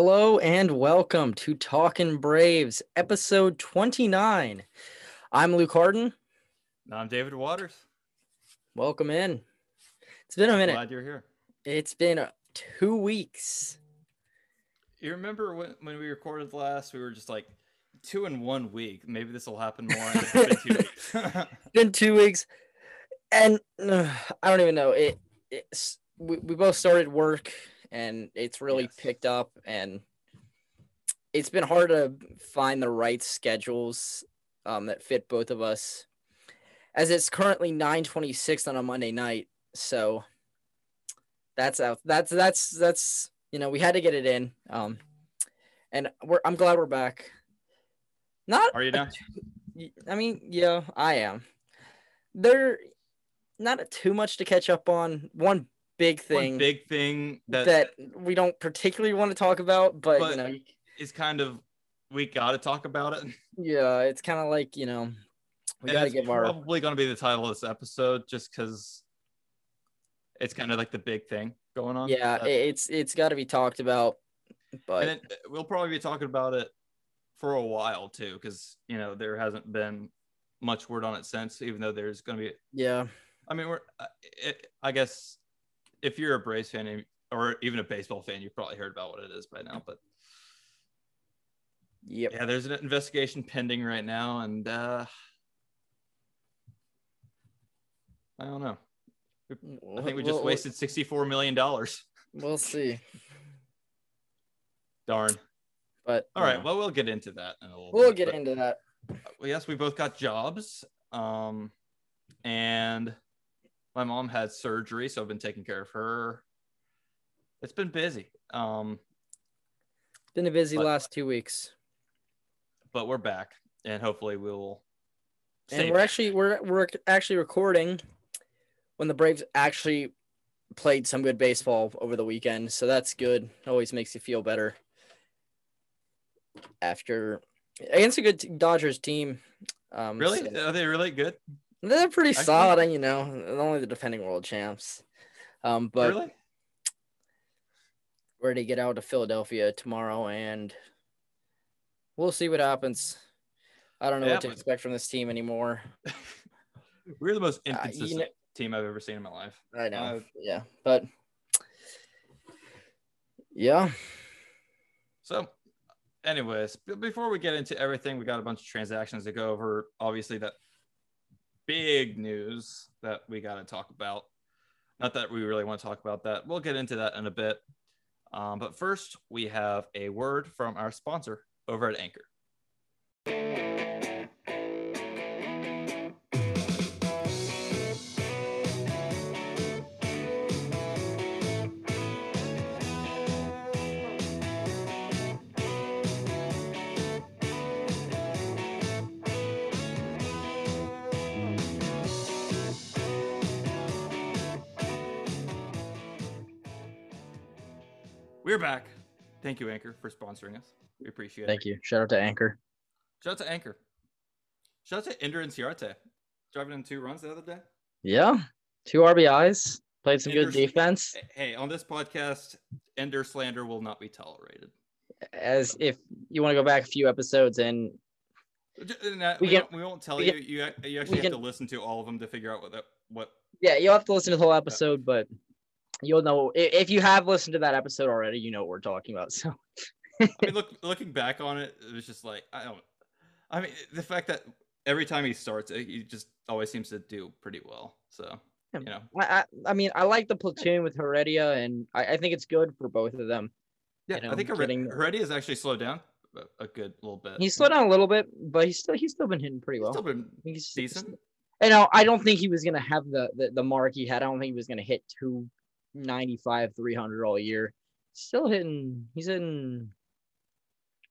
Hello and welcome to Talking Braves, episode 29. I'm Luke Harden. I'm David Waters. Welcome in. It's been a minute. Glad you're here. It's been two weeks. You remember when, when we recorded last, we were just like two in one week. Maybe this will happen more. and it's been two weeks. Been two weeks, and uh, I don't even know. It it's we, we both started work, and it's really Yes. picked up, and it's been hard to find the right schedules um, that fit both of us. As it's currently nine twenty six on a Monday night, so that's out. That's that's that's you know we had to get it in, um, and we're I'm glad we're back. Not Are you now? Y- I mean, yeah, I am. There, not too much to catch up on. One big thing One big thing that, that we don't particularly want to talk about, but, you know, is kind of we got to talk about it. yeah, it's kind of like you know, we And got to give our probably going to be the title of this episode, just because it's kind of like the big thing going on. yeah, it's it's got to be talked about. But and it, we'll probably be talking about it for a while too, because you know there hasn't been much word on it since. Even though there's going to be yeah, I mean, we're. It, I guess if you're a Braves fan or even a baseball fan, you've probably heard about what it is by now. But yep, yeah, there's an investigation pending right now, and uh, I don't know. I think we just We'll- wasted sixty-four million dollars. We'll see, Darn. but All right. Well, we'll get into that in a little. we'll bit, get but- into that. yes, we both got jobs. Um, and my mom had surgery, so I've been taking care of her. It's been busy. Um, Been a busy but- last two weeks, but we're back, and hopefully we'll. and we're back. actually we're we're actually recording when the Braves actually played some good baseball over the weekend, so that's good. Always makes you feel better after against a good Dodgers team. Um, really so are they really good? They're pretty Actually- solid, and you know, only the defending world champs. Um, but really? we're to get out to Philadelphia tomorrow, and we'll see what happens. I don't know Yeah, what to expect from this team anymore. We're the most Uh, you inconsistent know- team I've ever seen in my life. I know. Uh, yeah, but yeah, So, anyways, before we get into everything, we got a bunch of transactions to go over. Obviously, that big news that we got to talk about. Not that we really want to talk about that. We'll get into that in a bit. Um, but first, we have a word from our sponsor over at Anchor. We're back. Thank you, Anchor, for sponsoring us. We appreciate thank it. Thank you. Shout out to Anchor. Shout out to Anchor. Shout out to Ender Inciarte. Driving in two runs the other day. Yeah, two RBIs. Played some good defense. Hey, on this podcast, Ender slander will not be tolerated. As if you want to go back a few episodes and that- uh, We We, can- won't, we won't tell we you. can- You you actually have can- to listen to all of them to figure out what that what. yeah, you'll have to listen to the whole episode, but you'll know if you have listened to that episode already. You know what we're talking about. So I mean, look looking back on it, it was just like I don't. I mean, the fact that every time he starts, he just always seems to do pretty well. So Yeah. you know, I, I, mean, I like the platoon with Heredia, and I, I think it's good for both of them. yeah, You know, I think Heredia Heredia has actually slowed down a, good little bit. He's slowed down a little bit, but he's still he's still been hitting pretty well. He's still been He's decent. You know, I don't think he was gonna have the, the the mark he had. I don't think he was gonna hit two ninety five, three hundred all year. Still hitting. He's hitting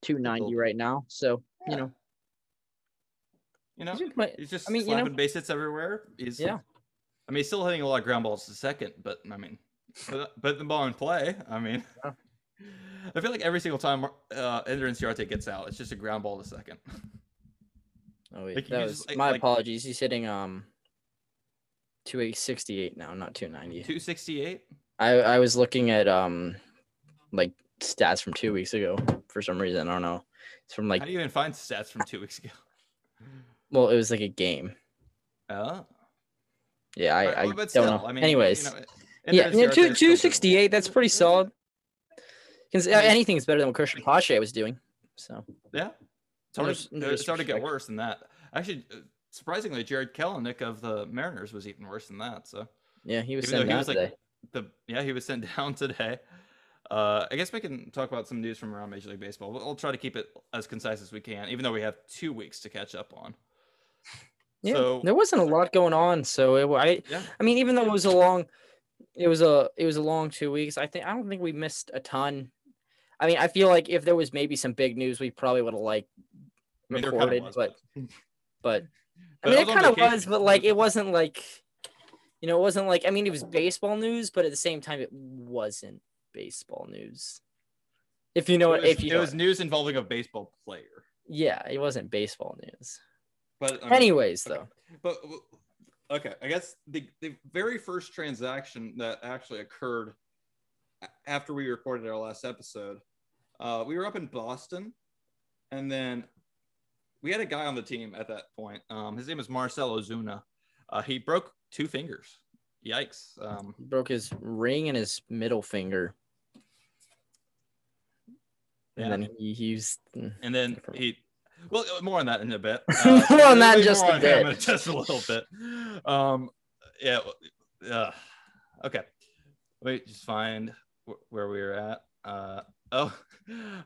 two ninety right now. So Yeah. you know, You know, he's play- he's just I mean, you know- slapping base hits everywhere. He's Yeah. I mean, he's still hitting a lot of ground balls to second, but I mean, but, but the ball in play. I mean, Yeah. I feel like every single time uh, Ender Inciarte gets out, it's just a ground ball to second. Oh wait, Like, was just, like- my like- apologies. He's hitting um two eight sixty eight now, not two ninety. Two sixty eight. I I was looking at um like stats from two weeks ago for some reason. I don't know. It's from like How do you even find stats from two weeks ago? well, it was like a game. Oh, Yeah, I, Right, I but don't still, know. I mean, Anyways, you know, yeah, Endurance yeah, yards two are still two good. sixty eight. That's pretty solid. Because mean- anything's better than what Cristian Pache was doing. So Yeah, it's hard, to, there's it's hard to get worse than that. Actually, uh, surprisingly, Jarred Kelenic of the Mariners was even worse than that. So yeah, he was Even though sent he down was, like, today. the yeah, he was sent down today. Uh, I guess we can talk about some news from around Major League Baseball. We'll, we'll try to keep it as concise as we can, even though we have two weeks to catch up on. Yeah, so- there wasn't a lot going on. So it, I, Yeah. I mean, even though it was a long, it was a, it was a long two weeks. I think I don't think we missed a ton. I mean, I feel like if there was maybe some big news, we probably would have like I mean, recorded, was, but but I mean, it kind of was, but like it wasn't like, you know, it wasn't like I mean, it was baseball news, but at the same time, it wasn't baseball news. If you know it what, was, if you it was news involving a baseball player. yeah, it wasn't baseball news. But Anyways, okay. though, But okay, I guess the the very first transaction that actually occurred after we recorded our last episode, uh, we were up in Boston, and then we had a guy on the team at that point. Um, his name is Marcelo Ozuna. Uh, he broke two fingers. Yikes! Um, he broke his ring and his middle finger, and Yeah. then he, used. and then he well more on that in a bit More on that in just a bit. just a little bit um yeah uh, okay let me just find wh- where we were at uh oh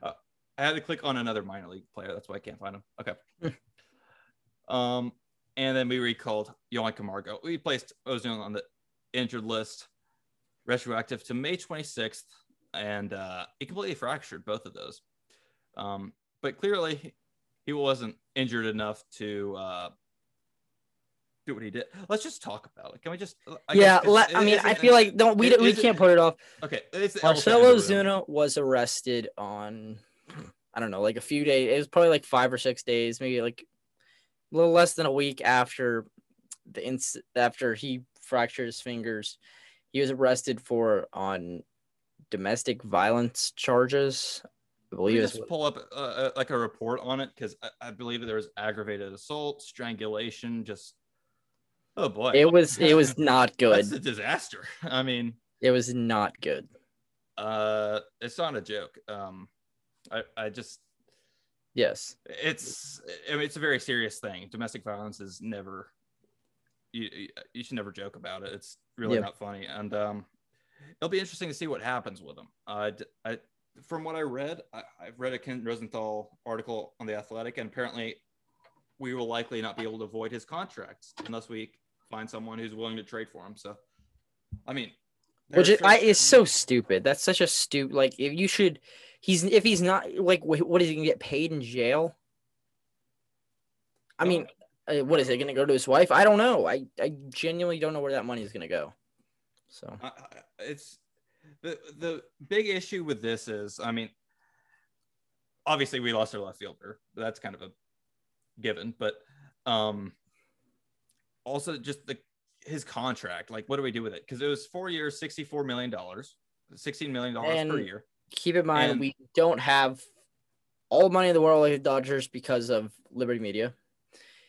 uh, i had to click on another minor league player that's why i can't find him okay um and then we recalled Johan Camargo. We placed Ozuna on the injured list, retroactive to May 26th, and uh, he completely fractured both of those. Um, but clearly, he wasn't injured enough to uh, do what he did. Let's just talk about it. Can we just? I yeah, let, I mean, I feel like don't we we can't put it off. okay. It's the elephant in Marcelo. Ozuna was arrested on, I don't know, like a few days. It was probably like five or six days, maybe like a little less than a week after the inc- after he fractured his fingers. He was arrested for on domestic violence charges. I believe is just pull up uh, uh, like a report on it because I, I believe there was aggravated assault, strangulation. Just oh boy, it was it was not good. It's a disaster. I mean, It was not good. uh, it's not a joke. Um, I, I just Yes. it's I mean, it's a very serious thing. Domestic violence is never you you- should never joke about it. It's really Yeah. not funny, and um, it'll be interesting to see what happens with him. Uh, I, from what I read, I, I've read a Ken Rosenthal article on the Athletic, and apparently, we will likely not be able to avoid his contracts unless we find someone who's willing to trade for him. So, I mean, Which is, I, is so stupid. That's such a stupid. Like, if you should, he's if he's not like, what is he gonna get paid in jail? I mean, uh, what is it gonna go to his wife? I don't know. I I genuinely don't know where that money is gonna go. So I- it's the the big issue with this is, I mean, obviously we lost our left fielder. That's kind of a given, but um, also just the his contract. Like, what do we do with it? Because it was four years, sixty four million dollars, sixteen million dollars per year. Keep in mind And- we don't have all the money in the world like the Dodgers because of Liberty Media,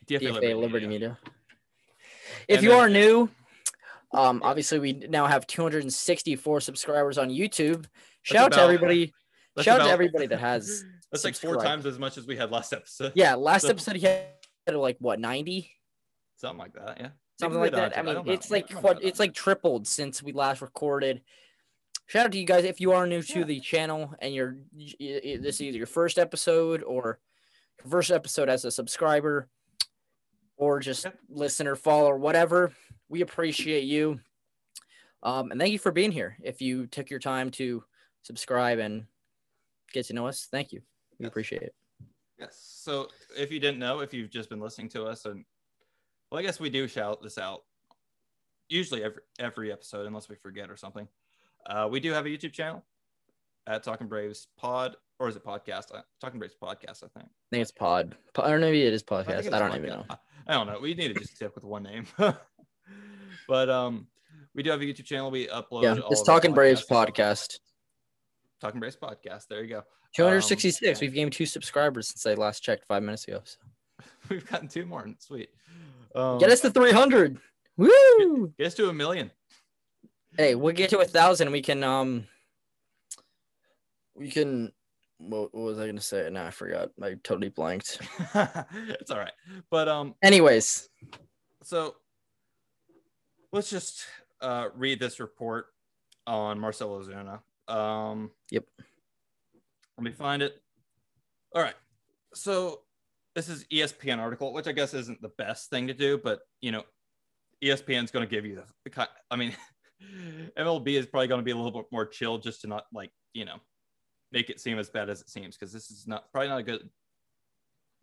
DFA, DFA Liberty, Media. If And you then- are new, um, obviously we now have 264 subscribers on YouTube. Shout out to everybody. Shout out to everybody that has That's like four times as much as we had last episode. Yeah, last So- episode he had like what 90, something like that. Yeah, something like that. 100, I mean, know. it's like I know. it's like tripled since we last recorded. Shout out to you guys if you are new to the channel and you're this is either your first episode or your first episode as a subscriber or just Yep. listener, follower, whatever. We appreciate you. Um, and thank you for being here. If you took your time to subscribe and get to know us, thank you. We Yes. appreciate it. Yes. So if you didn't know, if you've just been listening to us, and well, I guess we do shout this out usually every every episode, unless we forget or something. Uh, we do have a YouTube channel at Talking Braves Pod, or is it podcast? Uh, Talking Braves Podcast, I think. I think it's pod. Po- Or maybe it is I, podcast. it's I, don't podcast. even know. I, I don't know. We need to just stick with one name. but um, we do have a YouTube channel. We upload. Yeah, it's Talking Braves podcast. Talking Braves podcast. There you go. 266. We've gained two subscribers since I last checked five minutes ago. So. We've gotten two more. Sweet. Um, get us to 300. Woo! Get, get us to a million. Hey, we'll get to a thousand. We can um, we can. What, what was I gonna say? No, I forgot. I totally blanked. it's all right. But um. Anyways, so let's just uh, read this report on Marcelo Ozuna. Um, yep. Let me find it. All right. So this is ESPN article, which I guess isn't the best thing to do, but you know, ESPN's going to give you the. I mean, MLB is probably going to be a little bit more chill, just to not like you know, make it seem as bad as it seems, because this is not probably not a good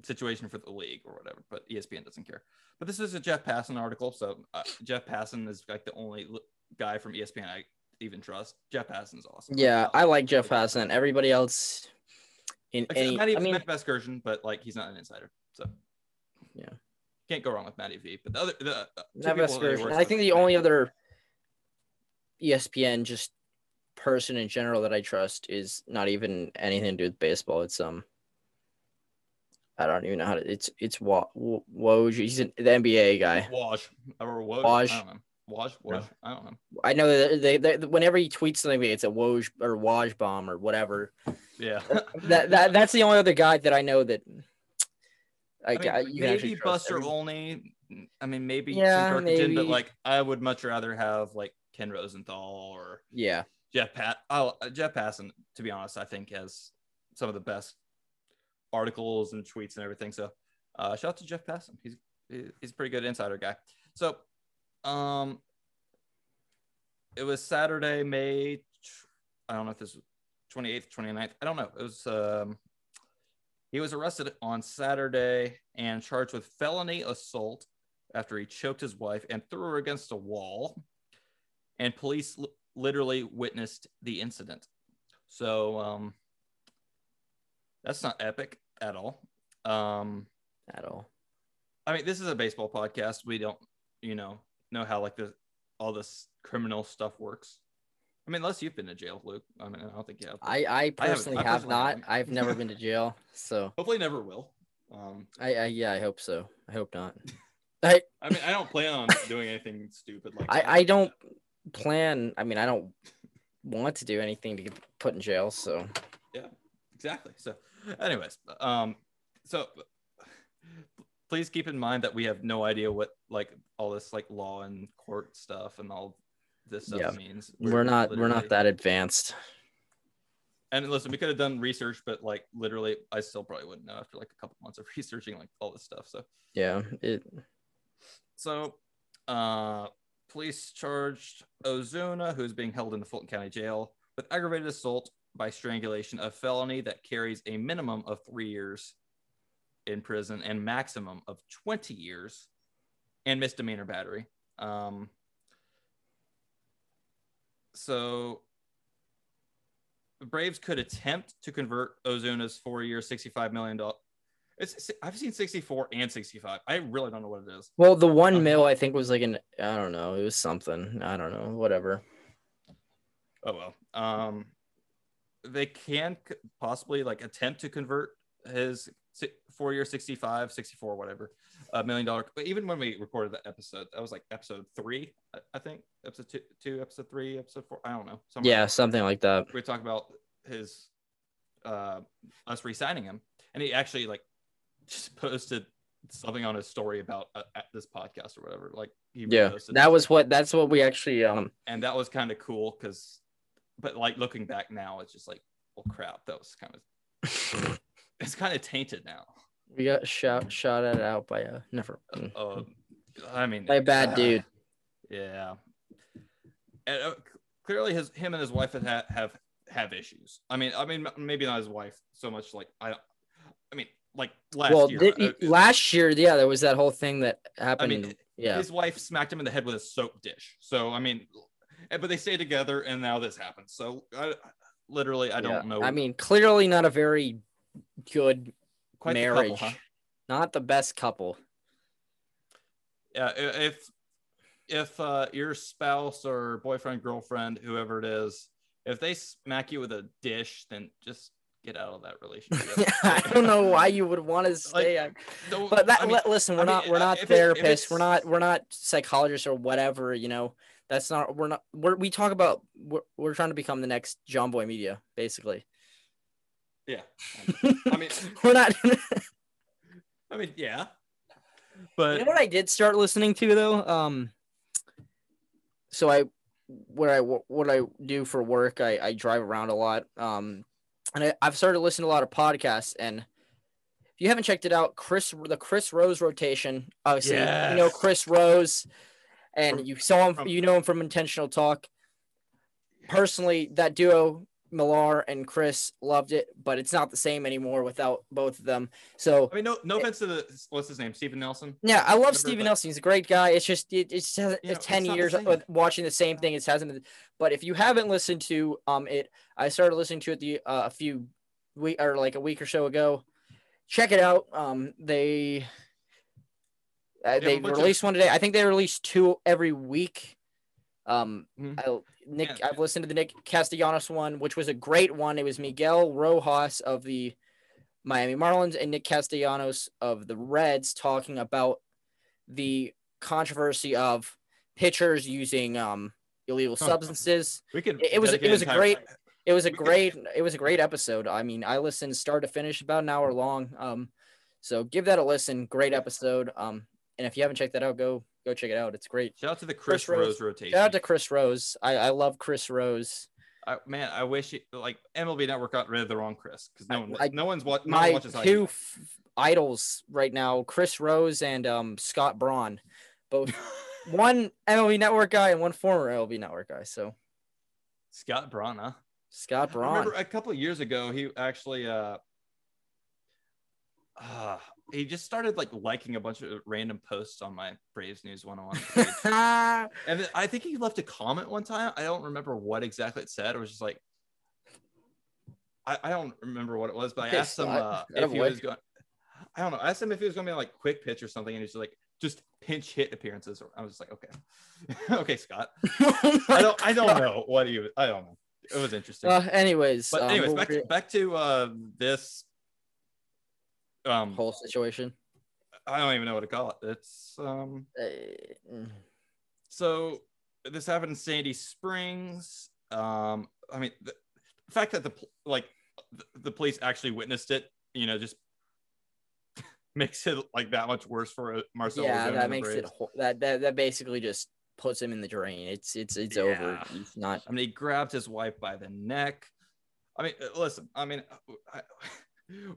situation for the league or whatever. But ESPN doesn't care. But this is a Jeff Passan article, so uh, Jeff Passan is like the only guy from ESPN I even trust. Jeff Passan's awesome. Yeah, I like Jeff Passan. Everybody else in Except any, Matty, I mean, Vasgersian, but like he's not an insider, so yeah, can't go wrong with Matty V. But the other, the uh, Vasgersian. I think the only other ESPN just person in general that I trust is not even anything to do with baseball. It's um, I don't even know how to. It's it's Woj. He's an, the NBA guy. Woj or Woj. Woj. Waj, Waj, I don't know. I know that they, they, whenever he tweets something, it's a Woj or Woj bomb or whatever. Yeah, that, that that's the only other guy that I know that. I, I mean, maybe Buster Olney. I mean, maybe yeah, maybe. but like I would much rather have like Ken Rosenthal or yeah Jeff Pat. Oh, Jeff Passan. To be honest, I think has some of the best articles and tweets and everything. So, uh, shout out to Jeff Passan. He's he's a pretty good insider guy. So, um, it was Saturday, May. I don't know if this was 28th, 29th. I don't know. It was. Um, he was arrested on Saturday and charged with felony assault after he choked his wife and threw her against a wall. And police l- literally witnessed the incident. So um, that's not epic at all. Um, at all. I mean, this is a baseball podcast. We don't, you know, know how like the all this criminal stuff works. I mean, unless you've been to jail, Luke. I mean, I don't think you have. I, I personally I have I not. I've never been to jail, so hopefully never will. Um, I, I yeah, I hope so. I hope not. I I mean, I don't plan on doing anything stupid like. I I don't plan. I mean, I don't want to do anything to get put in jail. So. Yeah, exactly. So, anyways, um, so please keep in mind that we have no idea what like all this like law and court stuff and all this stuff yeah. means. We're, we're not we're not that advanced. And listen, we could have done research, but like literally, I still probably wouldn't know after like a couple months of researching like all this stuff. So yeah, it. So, uh, police charged Ozuna, who is being held in the Fulton County Jail, with aggravated assault by strangulation, a felony that carries a minimum of three years in prison and maximum of 20 years and misdemeanor battery. Um, so Braves could attempt to convert Ozuna's four-year, $65 million. It's, I've seen 64 and 65. I really don't know what it is. Well, the one um, mil I think was like an I don't know. It was something. I don't know. Whatever. Oh well. Um, they can possibly like attempt to convert his four year 65 64 whatever a million dollar but even when we recorded that episode that was like episode three i think episode two, two episode three episode four i don't know yeah like something like that we talk about his uh us re-signing him and he actually like just posted something on his story about uh, this podcast or whatever like yeah that was what that's what we actually um and that was kind of cool because but like looking back now it's just like well crap that was kind of it's kind of tainted now. We got shot shot at out by a never. Uh, I mean, by a bad uh, dude. Yeah. And, uh, clearly, his him and his wife have have have issues. I mean, I mean, maybe not his wife so much. Like I, I mean, like last well, year. Th- uh, last year, yeah, there was that whole thing that happened. I mean, yeah, his wife smacked him in the head with a soap dish. So I mean, eh, but they stay together, and now this happens. So I, literally, I don't yeah. know. I mean, clearly not a very good Quite marriage. The couple, huh? Not the best couple. Yeah, if if uh, your spouse or boyfriend, girlfriend, whoever it is, if they smack you with a dish, then just get out of that relationship. yeah, I don't know why you would want to stay. Like, but that I mean, listen, we're I mean, not we're uh, not it- if therapists. we're not we're not psychologists or whatever. You know, that's not we're not we're, we talk about we're, we're trying to become the next John Boy Media, basically. yeah. I mean, we're not. I mean, yeah. You But know what I did start listening to though? Um, so I, what I what I do for work, I I drive around a lot. Um, and I, I've started listening to a lot of podcasts. And if you haven't checked it out, Chris the Chris Rose rotation. Obviously, you know Chris Rose, and From- you saw him. from- you know him from Intentional Talk. Personally, that duo. Millar and Chris loved it, but it's not the same anymore without both of them. So I mean, no, no offense to the what's his name, Stephen Nelson. yeah, I love Remember that- Nelson. He's a great guy. It's just it, it's just You know, ten it's the years of watching the same thing. It hasn't. been- But if you haven't listened to um it, I started listening to it the uh, a few week or like a week or so ago. Check it out. Um, they uh, a they bunch of- released one today. I think they release two every week. Um, Mhm. Nick, Yeah. I've listened to the Nick Castellanos one, which was a great one. It was Miguel Rojas of the Miami Marlins and Nick Castellanos of the Reds talking about the controversy of pitchers using um, illegal Huh. substances. We could. It- it was- it was a great- It was a great it was a great episode. I mean, I listened start to finish about an hour long. Um, so give that a listen. Great episode. Um, and if you haven't checked that out, go go check it out. It's great. Shout out to the Chris, Chris Rose. Rose, rotation. Shout out to Chris Rose. I, I love Chris Rose. I, man, I wish he, like MLB Network got rid of the wrong Chris because no one, I- no one's what no My one watches two f- idols right now, Chris Rose and um, Scott Braun, both one MLB Network guy and one former MLB Network guy. So Scott Braun, huh? Scott I Braun. remember a couple of years ago, he actually uh, uh he just started like liking a bunch of random posts on my Braves News 101 page. and I think he left a comment one time. I don't remember what exactly it said. It was just like I, I don't remember what it was, but I Okay, asked him Scott. uh, if he boy. was going I don't know. I asked him if he was gonna be on, like quick pitch or something, and he's like just pinch hit appearances. I was just like, okay. okay, Scott. I don't I don't know what he was I don't know. It was interesting. Uh, anyways, But um, anyways, we'll back to, back to uh, this. Um, whole situation. I don't even know what to call it. It's um. Uh. So this happened in Sandy Springs. Um, I mean, the, the fact that the like the, the police actually witnessed it, you know, just makes it like that much worse for uh, Marcelo. yeah, that makes it ho- that, that that basically just puts him in the drain. It's it's it's over. Yeah. He's not. I mean, he grabbed his wife by the neck. I mean, uh, listen. I mean, I,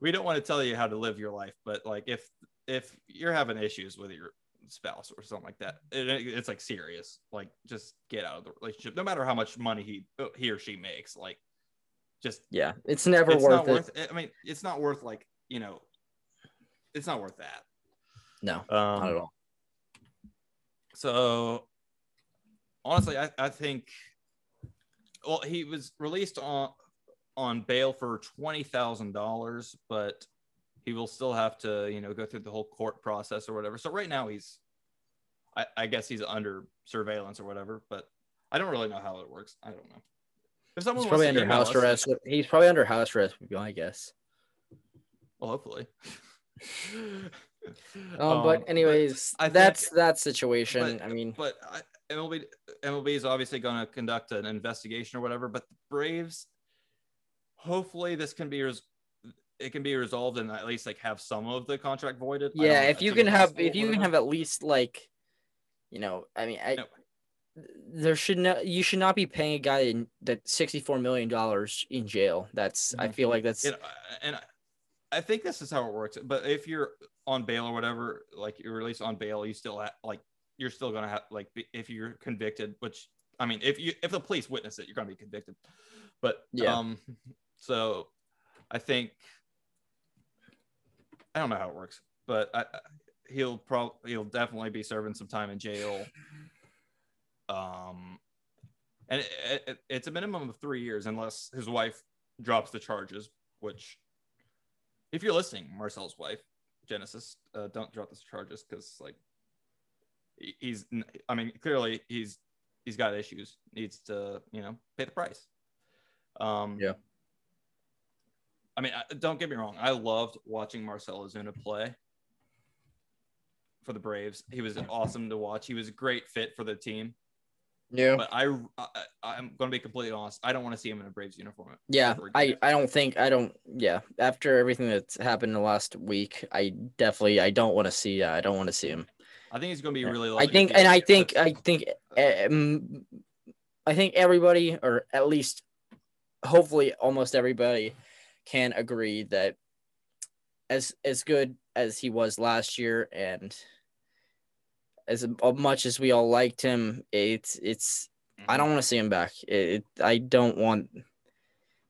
we don't want to tell you how to live your life, but like if if you're having issues with your spouse or something like that, it, it's like serious. Like, just get out of the relationship, no matter how much money he uh, he or she makes. Like, just Yeah, it's never it's worth it. worth. I mean, it's not worth like you know, it's not worth that. No, Um, not at all. So honestly, I, I think well, he was released on on bail for twenty thousand dollars, but he will still have to, you know, go through the whole court process or whatever. So right now he's I, I guess he's under surveillance or whatever, but I don't really know how it works. I don't know. If someone He's probably under house us- arrest. He's probably under house arrest, would be my guess. Well, hopefully. Um, but anyways, I think- that's that situation. but- I mean, but I, MLB MLB is obviously going to conduct an investigation or whatever. But the Braves, hopefully, this can be res- it can be resolved and at least like have some of the contract voided. Yeah, if you can have, if you can have at least like, you know, I mean, I No. there should not, you should not be paying a guy in that sixty four million dollars in jail. That's, I Mhm. feel like that's and I- I think this is how it works. But if you're on bail or whatever, like you're released on bail, you still have like you're still gonna have like if you're convicted, which I mean, if you if the police witness it, you're gonna be convicted. But Yeah. um, so I think I don't know how it works, but I, he'll probably he'll definitely be serving some time in jail. Um, and it, it, it's a minimum of three years unless his wife drops the charges. Which, if you're listening, Marcel's wife, Genesis, uh, don't drop the charges because like he's I mean clearly he's he's got issues, needs to you know pay the price. Um, Yeah. I mean, don't get me wrong. I loved watching Marcelo Ozuna play for the Braves. He was awesome to watch. He was a great fit for the team. Yeah. But I, I I'm going to be completely honest. I don't want to see him in a Braves uniform. Yeah, I. I don't think I don't yeah after everything that's happened in the last week I definitely I don't want to see uh, I don't want to see him I think he's going to be really. I think and I think. I think um, I think everybody or at least hopefully almost everybody can agree that as as good as he was last year and as much as we all liked him it's it's I don't want to see him back. It, it, I don't want,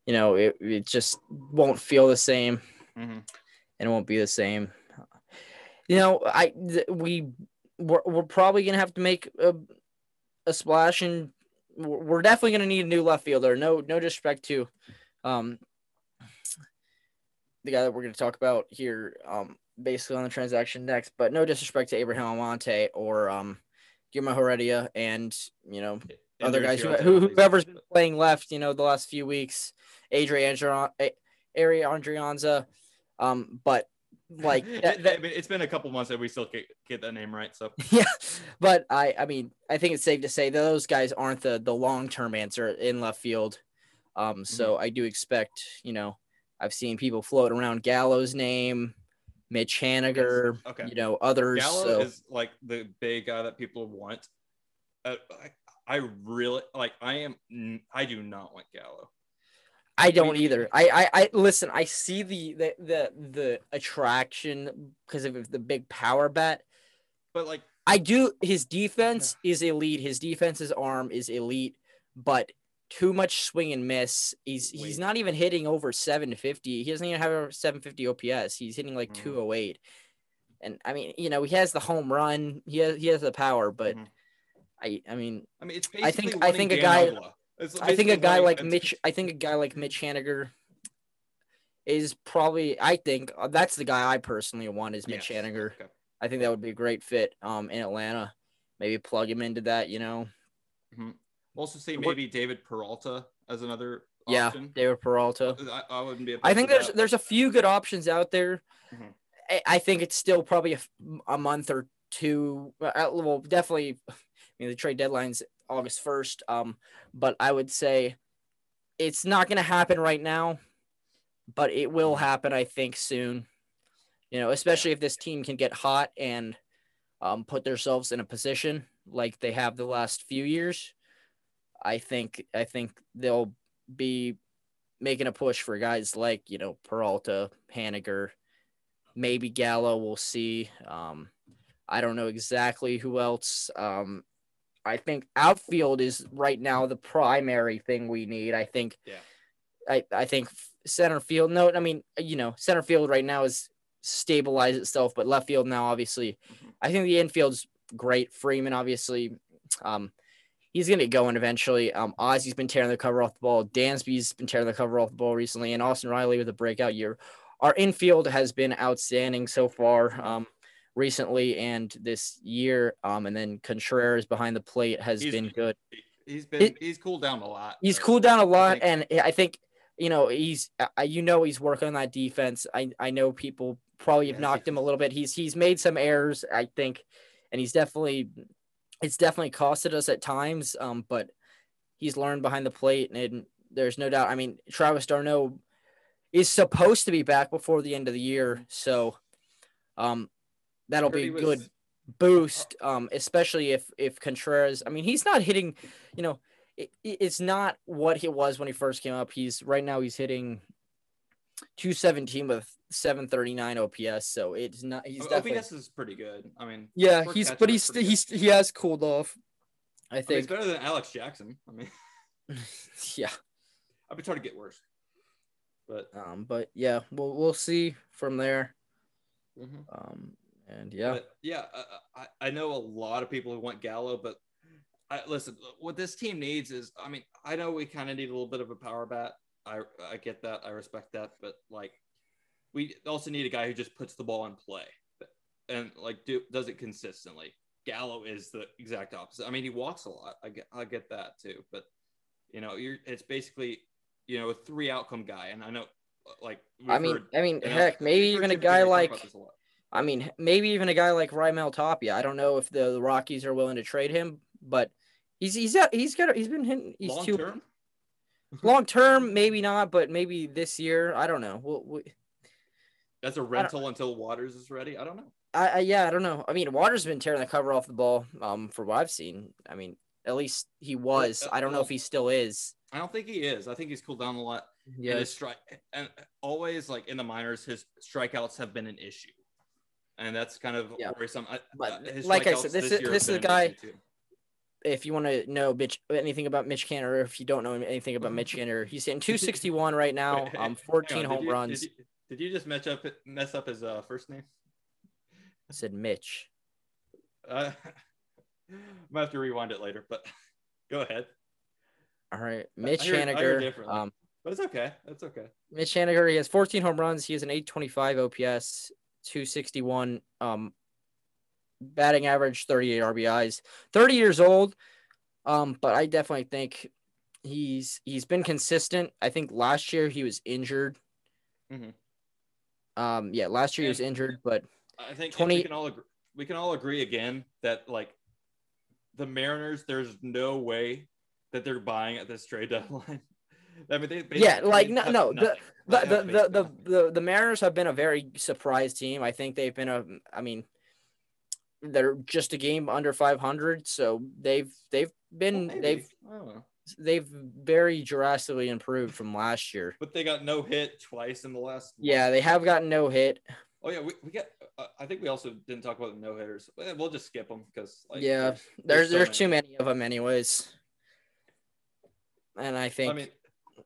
you know, it, it just won't feel the same Mhm. and it won't be the same. You know, I th- we we're, we're probably gonna have to make a, a splash, and we're we're definitely gonna need a new left fielder. No, no disrespect to, um, the guy that we're gonna talk about here, um, basically on the transaction next. But no disrespect to Abraham Almonte or um, Guillermo Heredia, and you know And other guys who, who whoever's been playing left, you know, the last few weeks, Adrian Ari Andrianza, um, but like that, that, it's been a couple months that we still get, get that name right. So yeah, but I I mean I think it's safe to say that those guys aren't the the long term answer in left field. Um, so Mm-hmm. I do expect you know I've seen people float around Gallo's name, Mitch Haniger, okay. you know others. Gallo so is like the big guy that people want. Uh, I, I really like. I am. I do not want Gallo. I don't either. I, I, I listen. I see the the the, the attraction because of the big power bet. But like, I do. His defense is elite. His defense's arm is elite, but too much swing and miss. He's he's not even hitting over 750. He doesn't even have a 750 OPS. He's hitting like Mhm. 208. And I mean, you know, he has the home run. He has he has the power, but Mhm. I I mean, I mean, it's I think- I think a guy- I think a guy like Mitch. I think a guy like Mitch Haniger is probably. I think uh, that's the guy I personally want is Mitch Yes. Haniger. Okay. I think that would be a great fit um in Atlanta. Maybe plug him into that. You know, Also, say maybe David Peralta as another. yeah, option. David Peralta. I, I wouldn't be. I think there's that. there's a few good options out there. Mhm. I, I think it's still probably a month or two. uh, Well, definitely. I mean, the trade deadline's August first. Um, but I would say it's not going to happen right now, but it will happen. I think soon. You know, especially if this team can get hot and um, put themselves in a position like they have the last few years. I think I think they'll be making a push for guys like you know Peralta, Haniger, maybe Gallo. We'll see. Um, I don't know exactly who else. Um, I think outfield is right now the primary thing we need. I think. Yeah. I I think center field. No, I mean you know center field right now is stabilized itself, but left field now obviously. Mhm. I think the infield's great. Freeman obviously. Um, he's gonna get going eventually. Um, Ozzy's been tearing the cover off the ball. Dansby's been tearing the cover off the ball recently, and Austin Riley with a breakout year. Our infield has been outstanding so far. Um, recently and this year. Um, and then Contreras behind the plate has He's- been good. He's been It- he's cooled down a lot. He's cooled down a lot, think- and I think you know he's I, you know he's working on that defense. I I know people probably have Yes, knocked him a little bit. He's he's made some errors, I think, and he's definitely it's definitely costed us at times. Um, but he's learned behind the plate, and there's no doubt. I mean, Travis d'Arnaud is supposed to be back before the end of the year, so um, that'll be a was- good boost. Um, especially if if Contreras. I mean, he's not hitting. You know, it, it's not what he was when he first came up. He's right now he's hitting 217 with 739 OPS. So it's not he's definitely OPS is pretty good. I mean, yeah, he's but he's pretty he's he has cooled off. I I mean, think better than Alex Jackson. I mean, yeah. I've been trying to get worse, but Um but yeah, we'll we'll see from there. Um and yeah. But yeah, uh, I, I know a lot of people who want Gallo, but I listen. What this team needs is, I mean, I know we kind of need a little bit of a power bat. I I get that. I respect that, but like, we also need a guy who just puts the ball in play and like do does it consistently. Gallo is the exact opposite. I mean, he walks a lot. I get I get that too, but you know, you're it's basically you know a three outcome guy, and I know like I mean, heard- I mean, and heck, maybe even a guy like about this a lot. I mean, maybe even a guy like Raimel Tapia. I don't know if the, the Rockies are willing to trade him, but he's he's got he's got he's been hitting he's long too term. Long term, maybe not, but maybe this year. I don't know. We'll, we, That's a rental until Waters is ready. I don't know. I, I yeah, I don't know. I mean, Waters has been tearing the cover off the ball. Um, for what I've seen. I mean, at least he was. I don't know if he still is. I don't think he is. I think he's cooled down a lot. And Yeah. his strike and always like in the minors, his strikeouts have been an issue, and that's kind of Yeah. worrisome. I, But uh, his like I said, this this is- this is a guy- too. If you want to know Mitch anything about Mitch Canner, or if you don't know anything about Mitch Canner, he's hitting 261 right now. Um, 14 on, home you- runs. Did you, did you just mess up mess up his uh, first name? I said Mitch. Uh, I might have to rewind it later, but go ahead. All right, Mitch I heard Haniger. Um, But it's okay. That's okay. Mitch Haniger. He has 14 home runs. He has an 825 OPS, 261 um batting average, 38 RBIs. 30 years old. Um, but I definitely think he's he's been consistent. I think last year he was injured. Mhm. Um, yeah, last year he was injured, but I think 20 we can all agree, we can all agree again that like the Mariners, there's no way that they're buying at this trade deadline. I mean, they Yeah, like, no- no, the- the the, the, the, the the Mariners have been a very surprise team. I think they've been a I mean they're just a game under 500, so they've they've been Well, they've I don't know. they've very drastically improved from last year. but they got no hit twice in the last. Yeah, they have gotten no hit. Oh yeah, we, we get. Uh, I think we also didn't talk about the no hitters. We'll just skip them because like Yeah, there's, There's so there's many. too many of them anyways. And I think I mean,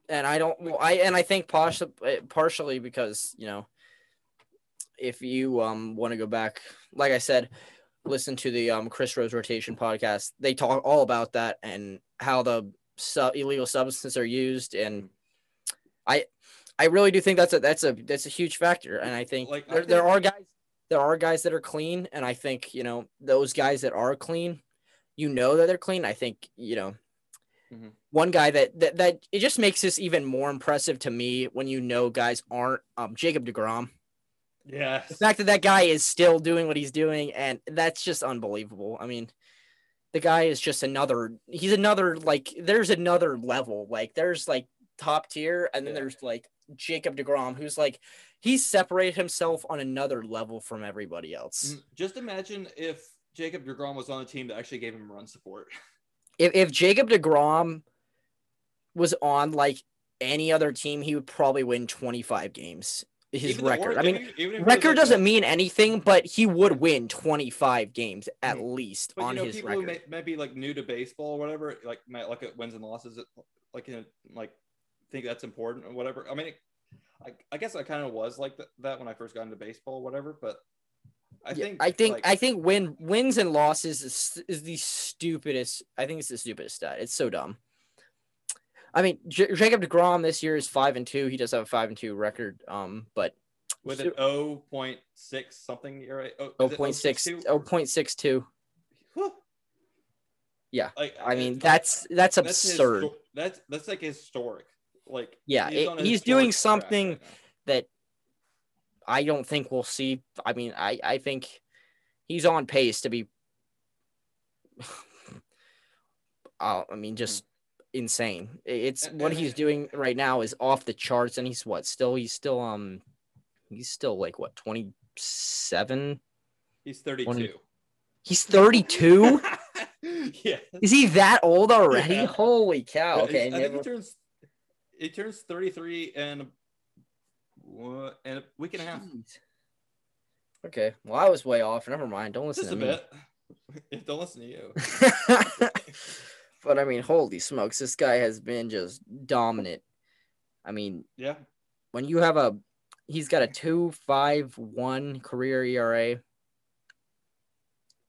and I don't well, I and I think partially partially because you know if you um want to go back like I said listen to the um Chris Rose rotation podcast they talk all about that and how the su- illegal substances are used and I I really do think that's a that's a that's a huge factor and I think Like, I there, there are guys there are guys that are clean and I think you know those guys that are clean you know that they're clean I think you know Mhm. one guy that, that that it just makes this even more impressive to me when you know guys aren't um Jacob Degrom. Yes. The fact that that guy is still doing what he's doing and that's just unbelievable. I mean, the guy is just another. He's another like. There's another level. Like there's like top tier, and then Yeah. there's like Jacob Degrom, who's like he's separated himself on another level from everybody else. Mm, Just imagine if Jacob Degrom was on a team that actually gave him run support. If if Jacob Degrom was on like any other team, he would probably win 25 games. His Even record. Or- I mean, even- even if it was record doesn't mean anything, but he would win 25 games at Mhm. least But on you know, his people record. who may, may be like new to baseball or whatever, like might look at wins and losses, like you know, like think that's important or whatever. I mean, it, I, I guess I kind of was like th- that when I first got into baseball, or whatever. But I Yeah, think I think like, I think win wins and losses is, is the stupidest. I think it's the stupidest stat. It's so dumb. I mean, J- Jacob Degrom this year is five and two. He does have a five and two record. Um, but with an 0.6 something, you're right. Oh, oh is it point six 0.62? oh point six two. Whew. Yeah, like I mean, it- that's that's that's absurd. that's that's like historic. Like Yeah, it- he's doing something- right that I don't think we'll see. I mean, I I think he's on pace to be. Uh, I mean, just insane. It's And- what and- he's doing right now is off the charts, and he's what still he's still um he's still like what twenty seven. He's 32. He's thirty two. yeah. is he that old already? Yeah. Holy cow! Okay, I think he turns he turns 33 and what and a week and a half. Jeez. Okay, well I was way off. Never mind. Don't listen Just to a me. bit. Don't listen to you. but I mean, holy smokes, this guy has been just dominant. I mean, Yeah. when you have a, he's got a two five one career ERA.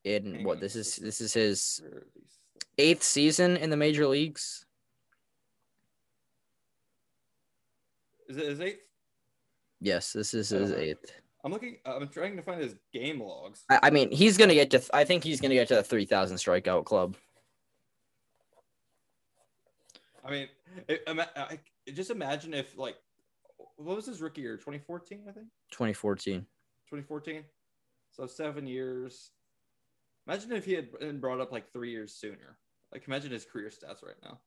In Hang what on, this is, this is his Where are these? eighth season in the major leagues. Is it his eighth? Yes, this is his Uh-huh. eighth. I'm looking. I'm trying to find his game logs. I, I mean, he's gonna get to. I think he's gonna get to the three thousand strikeout club. I mean, it, ima- I, just imagine if like, what was his rookie year? 2014, I think. 2014. 2014. So seven years. Imagine if he had been brought up like three years sooner. Like, imagine his career stats right now.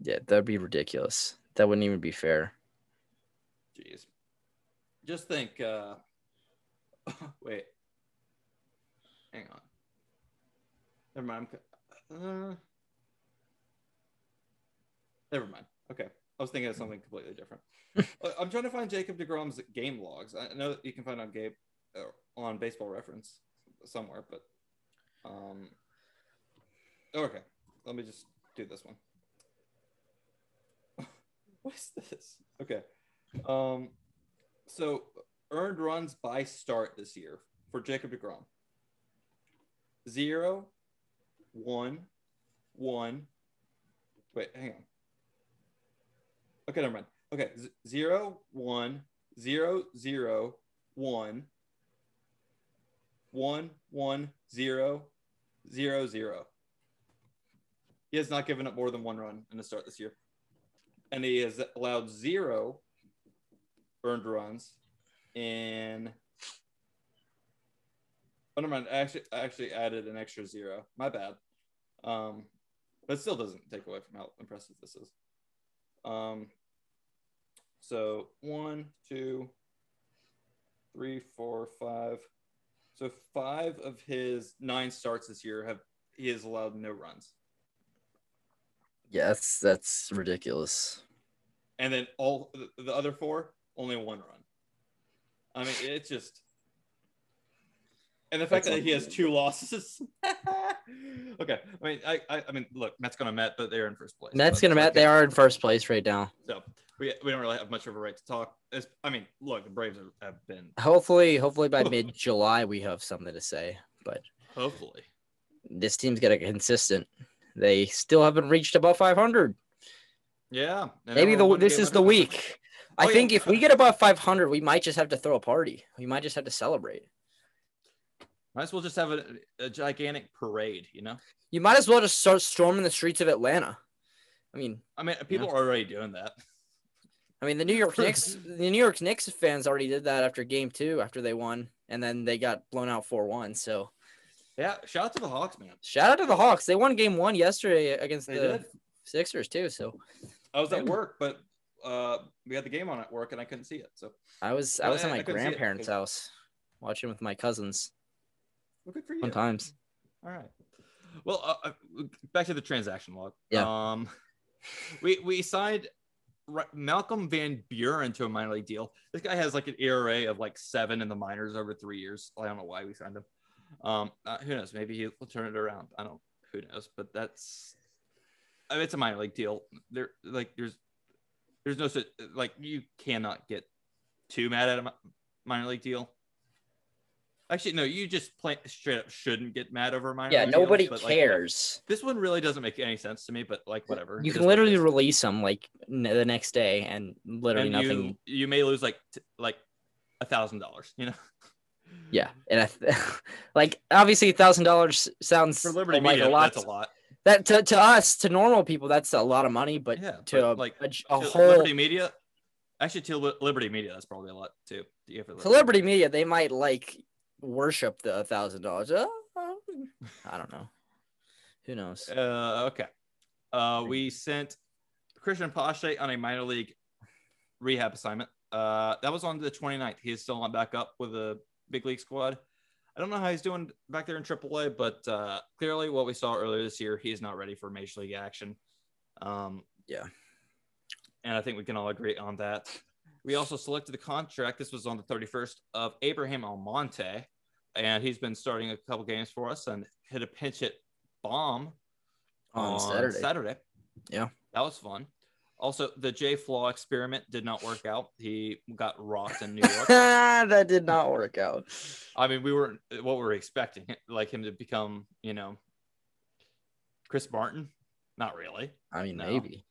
Yeah, that'd be ridiculous. That wouldn't even be fair. Jeez. Just think. uh Wait. Hang on. Never mind. I'm, uh, never mind. Okay. I was thinking of something completely different. Uh, I'm trying to find Jacob DeGrom's game logs. I know that you can find on Gabe uh, on Baseball Reference somewhere, but um. Okay. Let me just do this one. what is this? Okay. Um. So earned runs by start this year for Jacob DeGrom. Zero, one, one. Wait, hang on. Okay, never mind. Okay, z- zero, one, zero, zero, one, one, one, zero, zero, zero. He has not given up more than one run in the start this year. And he has allowed zero earned runs in Oh, never mind. I actually, I actually added an extra zero. My bad. Um, but still doesn't take away from how impressive this is. Um, so one, two, three, four, five. So five of his nine starts this year have he has allowed no runs, Yeah, that's that's ridiculous. and then all the other four only one run. I mean, it's just, and the fact That's that he has two losses. okay, I mean, I, I, I mean, look, Mets gonna Met, but they're in first place. Mets gonna Met. They are in first place right now. So we, we don't really have much of a right to talk. It's, I mean, look, the Braves have, have been Hopefully, hopefully by mid July we have something to say. But hopefully. this team's got to consistent. They still haven't reached above 500. Yeah. Maybe the this is the week. I Oh, yeah. think if we get above 500, we might just have to throw a party. We might just have to celebrate. Might as well just have a, a gigantic parade, you know? You might as well just start storming the streets of Atlanta. I mean, I mean, people are already doing that. I mean, the New York Knicks, the New York Knicks fans already did that after Game Two, after they won, and then they got blown out four one. So Yeah. Shout out to the Hawks, man. shout out to the Hawks. They won Game One yesterday against They the did. Sixers too. So I was at work, but uh, we had the game on at work and I couldn't see it. So I was I was at I- my couldn't see it grandparents' house watching with my cousins. well, good for you. Sometimes. All right. Well, uh, uh, back to the transaction log. Yeah. Um, we we signed Malcolm Van Buren to a minor league deal. This guy has like an ERA of like seven in the minors over three years. I don't know why we signed him. Um, uh, who knows? Maybe he'll turn it around. I don't. Who knows? But that's. I mean, it's a minor league deal. There, like, there's, there's no such like you cannot get too mad at a minor league deal. Actually, no, you just straight up shouldn't get mad over minor. Yeah, nobody but, like, cares. this one really doesn't make any sense to me, but like whatever. You can is what it literally release them like n- the next day, and literally and nothing. You, you may lose like t- like a thousand dollars. You know, Yeah, and I th- like obviously a thousand dollars sounds for Liberty like Media, a lot. that's a lot. That to, to us, to normal people, that's a lot of money. But Yeah, to but, a, like, a, a To whole Liberty Media, actually, to Liberty Media, that's probably a lot too. to give it to Liberty Media, they might like worship the thousand dollars. Uh, I don't know. Who knows? Uh, okay. Uh, we sent Cristian Pache on a minor league rehab assignment. Uh, that was on the 29th. He is still not back up with a big league squad. I don't know how he's doing back there in AAA, but uh, clearly, what we saw earlier this year, he is not ready for major league action. Um, Yeah. and I think we can all agree on that. We also selected the contract. This was on the 31st of Abraham Almonte, and he's been starting a couple games for us and hit a pinch hit bomb On Saturday. Saturday. Yeah. That was fun. Also, the Jay Flaa experiment did not work out. He got rocked in New York. that did not work out. I mean, we weren't what we were expecting? Like him to become, you know, Chris Martin? Not really. I mean, No. maybe.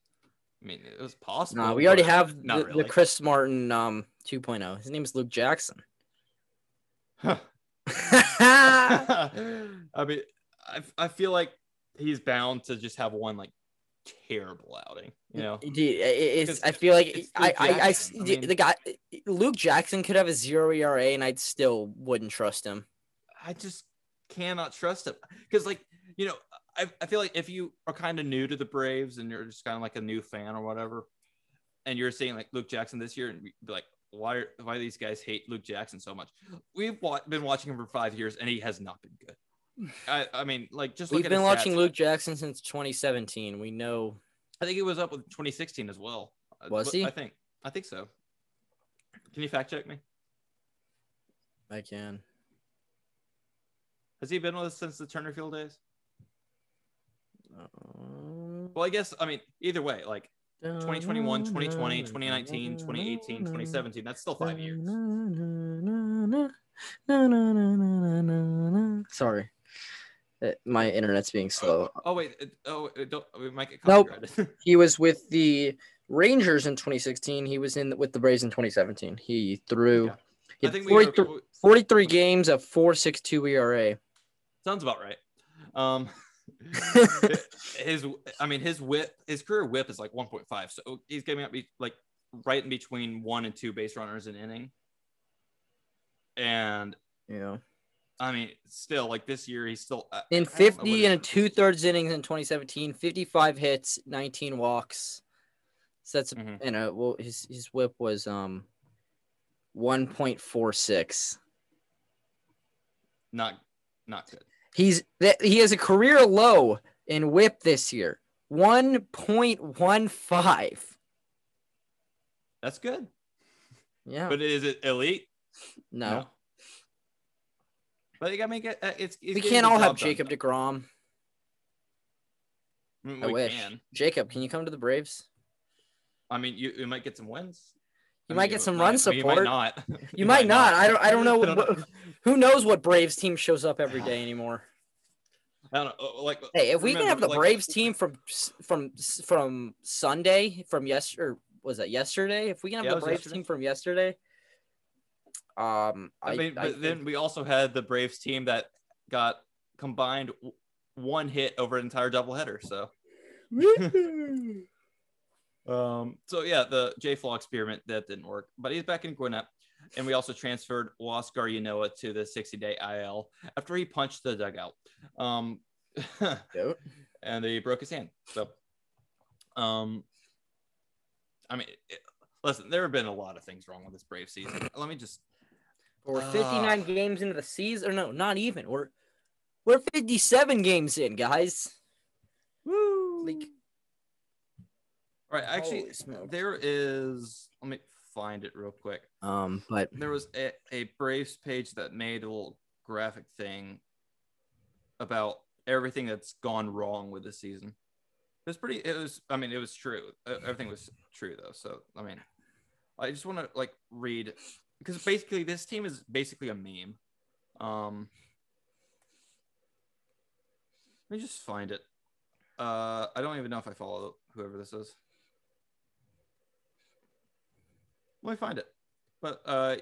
I mean, it was possible. No, we already have the, really. the Chris Martin um 2.0. His name is Luke Jackson. Huh. I mean, I, I feel like he's bound to just have one like terrible outing. You know, Dude, it's. I feel like it's I, I, I, I the- mean- the guy, Luke Jackson could have a zero ERA, and I still wouldn't trust him. I just cannot trust him because, like, you know, I, I feel like if you are kind of new to the Braves and you're just kind of like a new fan or whatever, and you're seeing like Luke Jackson this year and be like, why are, why do these guys hate Luke Jackson so much? We've wa- been watching him for five years and he has not been good. I, I mean, like, just We've been watching stats. Luke Jackson since 2017. We know. I think it was up with 2016 as well. Uh, Was he? I think. I think so. Can you fact check me? I can. Has he been with us since the Turner Field days? Um, Well, I guess I mean either way, like 2021, 2020, 2019, 2018, 2017. That's still five years. Sorry, Uh, my internet's being slow. Oh wait, oh don't, we might get Nope. He was with the Rangers in 2016. He was in with the Braves in 2017. He threw Yeah. he I think 43, we 43 games of 4.62 ERA. sounds about right. Um, his I mean his whip, his career whip is like 1.5, so he's getting up be like right in between one and two base runners an inning. And Yeah. I mean, still like this year, he's still I- I In don't know what 50 his- and two thirds innings in 2017, 55 hits, 19 walks. So that's Mhm. you know, well his his whip was um 1.46. not not good. He's he has a career low in whip this year. 1.15. That's good, Yeah. but is it elite? no. But I mean, get- uh, it's, it's We can't all have job done. Jacob DeGrom. I, mean, I wish. can. Jacob, can you come to the Braves? I mean, you, you might get some wins. You I might mean, get some might- run support. You might not. You, might, not. I don't. I don't know. What- who knows what Braves team shows up every day anymore? I don't know. Like, Hey, if we can have the like- Braves team from from from Sunday from yesterday, or was that yesterday? If we can have Yeah, the Braves yesterday. team from yesterday, um, I, I mean, I but then we also had the Braves team that got combined one hit over an entire doubleheader. So, um, so yeah, the Jay Flaa experiment that didn't work, but he's back in Gwinnett. And we also transferred Huascar Ynoa to the 60 day IL after he punched the dugout. Um, and he broke his hand. So, um, I mean, it, listen, there have been a lot of things wrong with this Brave season. Let me just we're Ah. 59 games into the season, or no, not even. We're we're 57 games in, guys. Woo! Like, All right, actually, there is. Let me find it real quick. um, but There was a, a Braves page that made a little graphic thing about everything that's gone wrong with the season. It was pretty. It was. I mean, it was true. Everything was true though. So I mean, I just want to like read because basically this team is basically a meme. Um, let me just find it. Uh, I don't even know if I follow whoever this is. Let me find it. But uh,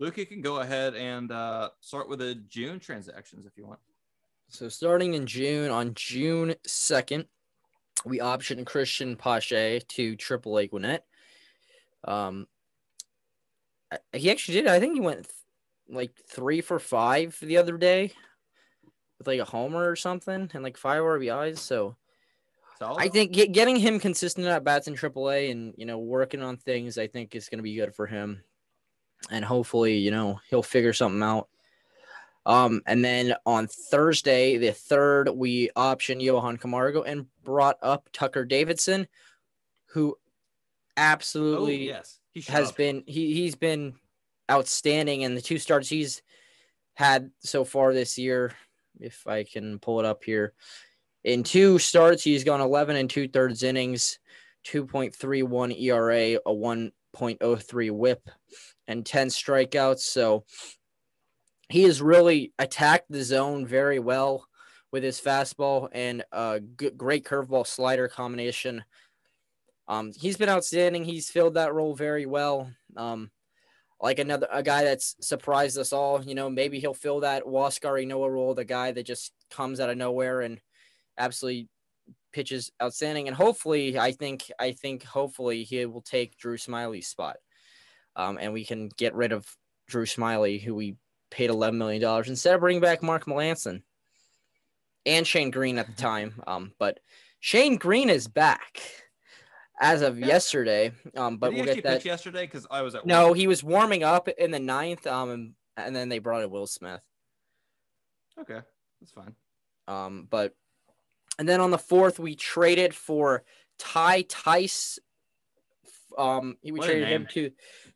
you can go ahead and uh, start with the June transactions if you want. So starting in June, on June second, we optioned Cristian Pache to Triple A Gwinnett. Um, he actually did. I think he went th- like three for five the other day with like a homer or something and like five RBIs. So Solid. I think get, getting him consistent at bats in AAA and you know working on things, I think is going to be good for him, and hopefully you know he'll figure something out. Um, and then on Thursday, the third, we optioned Johan Camargo and brought up Tucker Davidson, who Oh absolutely yes, he has shoved. been he he's been outstanding in the two starts he's had so far this year. If I can pull it up here, in two starts he's gone 11 and two thirds innings, 2.31 ERA, a 1.03 WHIP, and 10 strikeouts. So he has really attacked the zone very well with his fastball and a great curveball slider combination. Um, he's been outstanding. He's filled that role very well. Um, like another a guy that's surprised us all. You know, maybe he'll fill that Huascar Ynoa role, the guy that just comes out of nowhere and absolutely pitches outstanding, and hopefully, I think I think hopefully he will take Drew Smyly's spot, um, and we can get rid of Drew Smyly, who we paid eleven million dollars, instead of bringing back Mark Melancon and Shane Greene at the time. Um, but Shane Greene is back as of yesterday. Um, but we'll get that. pitch yesterday? Because I was at No, work. he was warming up in the ninth. Um, and, and then they brought in Will Smith. Okay, that's fine. Um, but and then on the fourth, we traded for Ty Tice. Um, we What traded him to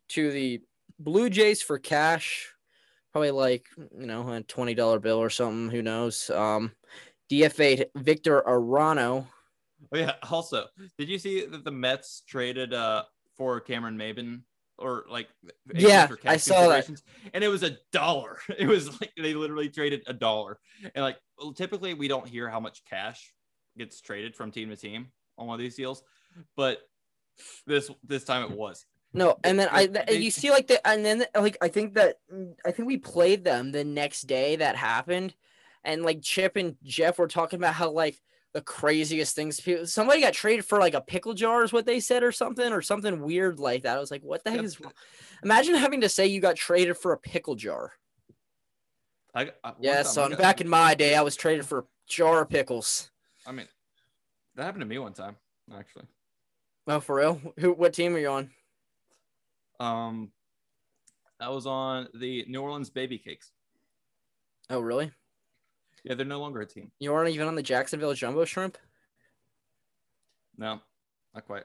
to the Blue Jays for cash, probably like you know a twenty dollar bill or something. Who knows? Um, DFA Victor Arano. Oh yeah. Also, did you see that the Mets traded uh for Cameron Maybin or like Yeah, I cash saw that. and it was a dollar. It was like they literally traded a dollar. And like well, typically we don't hear how much cash gets traded from team to team on one of these deals, but this this time it was. No, and then I they- you see like the and then like I think that I think we played them the next day that happened, and like Chip and Jeff were talking about how like the craziest things people somebody got traded for like a pickle jar is what they said or something or something weird like that. I was like, what the heck is wrong? Imagine having to say you got traded for a pickle jar. I, I Yeah, son. got- Back in my day, I was traded for a jar of pickles. I mean, that happened to me one time actually. Oh, for real? Who? What team are you on? Um, I was on the New Orleans Baby Cakes. Oh, really? Yeah, they're no longer a team. You aren't even on the Jacksonville Jumbo Shrimp? No, not quite.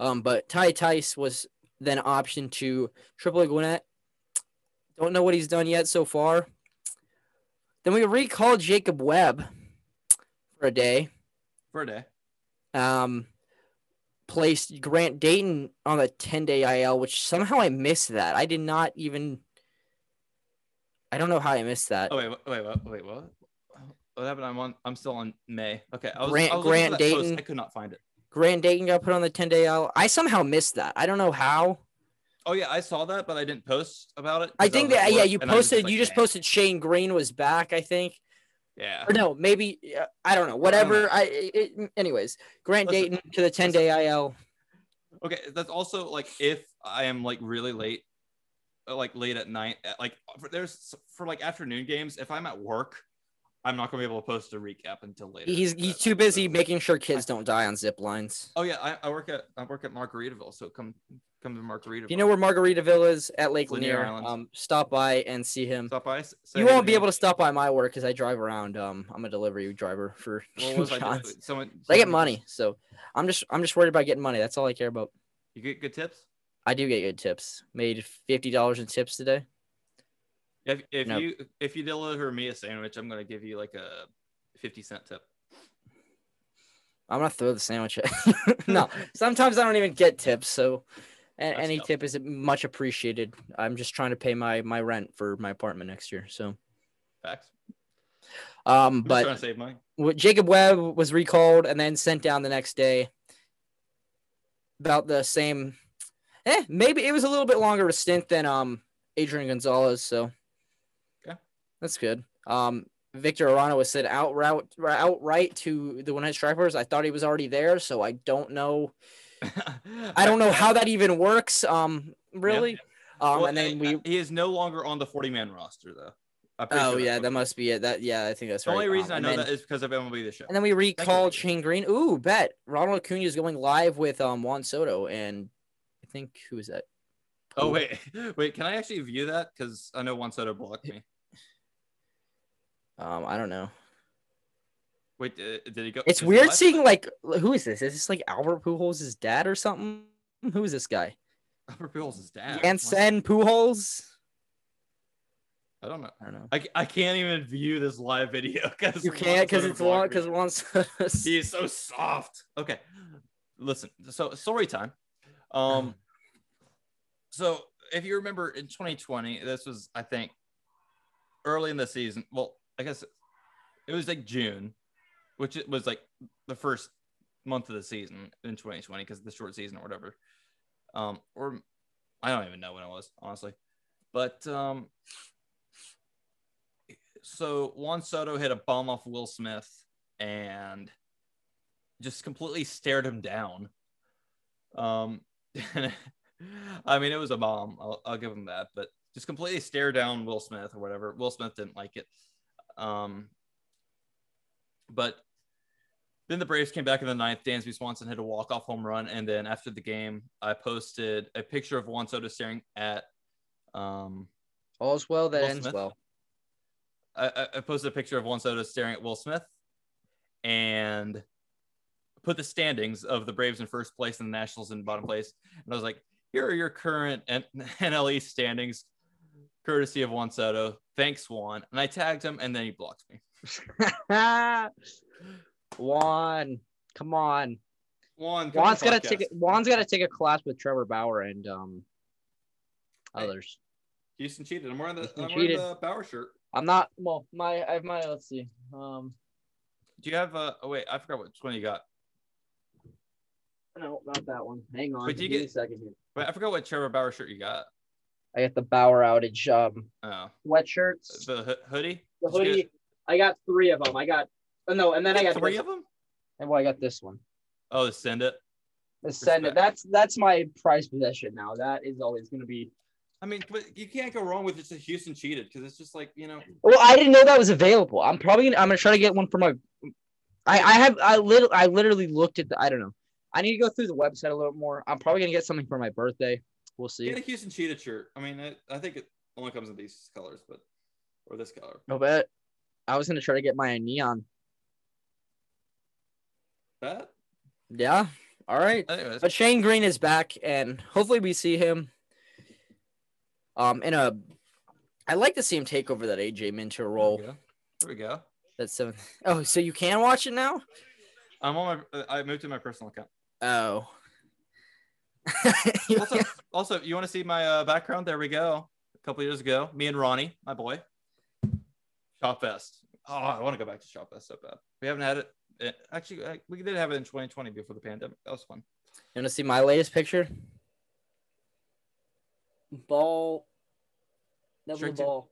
Um, but Ty Tice was then optioned to Triple A Gwinnett. Don't know what he's done yet so far. Then we recalled Jacob Webb for a day. For a day. Um, placed Grant Dayton on a 10 day IL, which somehow I missed that. I did not even. I don't know how I missed that. Oh wait, wait, wait, wait, wait what? What happened? I'm on. I'm still on May. Okay, I was, Grant- I was Grant that post. Dayton. I could not find it. Grant Dayton got put on the 10 day IL. I somehow missed that. I don't know how. Oh yeah, I saw that, but I didn't post about it. I think at that, yeah, you I posted, like, you just posted Shane Greene was back, I think. Yeah. or no, maybe uh, I don't know. Whatever. I, it, anyways, Grant Listen, Dayton to the 10 day IL. Okay, that's also like if I am like really late, like late at night, like for, there's for like afternoon games. If I'm at work, I'm not gonna be able to post a recap until later. He's he's too busy making sure kids don't die on zip lines. Oh yeah, I, I work at I work at Margaritaville, so come come to Margaritaville. You know where Margaritaville is at Lake Lanier Lanier, um, stop by and see him. stop by. You won't be me. able to stop by my work because I drive around. Um, I'm a delivery driver for What was I John's. Someone, I get money, so I'm just I'm just worried about getting money. That's all I care about. You get good tips. I do get good tips. Made fifty dollars in tips today. If if No. you if you deliver me a sandwich, I'm gonna give you like a fifty cent tip. I'm gonna throw the sandwich. At... no, sometimes I don't even get tips, so That's any dope. tip is much appreciated. I'm just trying to pay my my rent for my apartment next year. So, Facts. um, I'm but trying to save money. Jacob Webb was recalled and then sent down the next day. About the same, eh? Maybe it was a little bit longer of a stint than um Adrian Gonzalez. So, Okay. that's good. Um, Victor Arano was sent outright outright to the Gwinnett Stripers. I thought he was already there, so I don't know. I don't know how that even works. Um, really. Um, Well, and then uh, we. he is no longer on the 40 man roster though. Oh sure yeah, that must be it. That yeah, I think that's The right. only reason Um, I know then- that is because of MLB the show. And then we recall. Shane Greene. Ooh, bet Ronald Acuna is going live with um Juan Soto, and think who is that? Oh wait, wait. Can I actually view that? Because I know Juan Soto blocked me. Um, I don't know. Wait, uh, did he go? It's weird seeing like who is this? Is this like Albert Pujols' dad or something? Who is this guy? Albert Pujols' dad. Jansen Pujols? I don't know. I don't know. I, I can't even view this live video because You can't because it's one because Juan Soto's- he is so soft. Okay, listen. So story time. Um, so if you remember in 2020, this was I think early in the season. Well, I guess it was like June, which it was like the first month of the season in 2020 because the short season or whatever. Um, or I don't even know when it was honestly, but um, so Juan Soto hit a bomb off Will Smith, and just completely stared him down. Um, I mean, it was a bomb. I'll, I'll give him that, but just completely stare down Will Smith or whatever. Will Smith didn't like it. Um, but then the Braves came back in the ninth. Dansby Swanson hit a walk-off home run, and then after the game, I posted a picture of Juan Soto staring at. Um, All's well that Will ends Smith? well. I, I posted a picture of Juan Soto staring at Will Smith, and put the standings of the Braves in first place and the Nationals in bottom place. And I was like, "Here are your current N- NL East standings, courtesy of Juan Soto. Thanks, Juan." And I tagged him, and then he blocked me. Juan, come on. Juan, come Juan's gotta take a, Juan's gotta take a class with Trevor Bauer and um Hey. others. Houston cheated. I'm wearing the Houston I'm wearing the Bauer shirt. I'm not well. My I have my let's see. Um, Do you have a? oh wait, I forgot which one you got. no, not that one. Hang on. Wait, do you Give me get- a second here? Wait, I forgot what Trevor Bauer shirt you got. I got the Bauer outage um Oh, sweatshirts. the ho- hoodie. The hoodie. get- I got three of them. I got oh no, and then I got three this, of them. And well, I got this one. Oh, the send it. The send it. That's that's my prize possession now. That is always gonna be. I mean, but you can't go wrong with just a Houston cheated because it's just like you know. Well, I didn't know that was available. I'm probably gonna, I'm gonna try to get one for my. I I have I literally I literally looked at the I don't know. I need to go through the website a little more. I'm probably gonna get something for my birthday. We'll see. Get a Houston Cheetah shirt. I mean, it, I think it only comes in these colors, but or this color. No bet. I was gonna try to get my neon. That. Yeah. All right. Anyways, But Shane Greene is back, and hopefully we see him. Um, in a. I like to see him take over that AJ Minter there role. we go. There we go. That's seven. Oh, so you can watch it now? I'm on my. I moved to my personal account. Oh. Also, also, you want to see my uh, background? There we go. A couple years ago, me and Ronnie, my boy, Chop Fest. Oh, I want to go back to Chop Fest so bad. We haven't had it. eh, Actually, we did have it in 2020 before the pandemic. That was fun. You want to see my latest picture? Ball. Never Straight to- ball.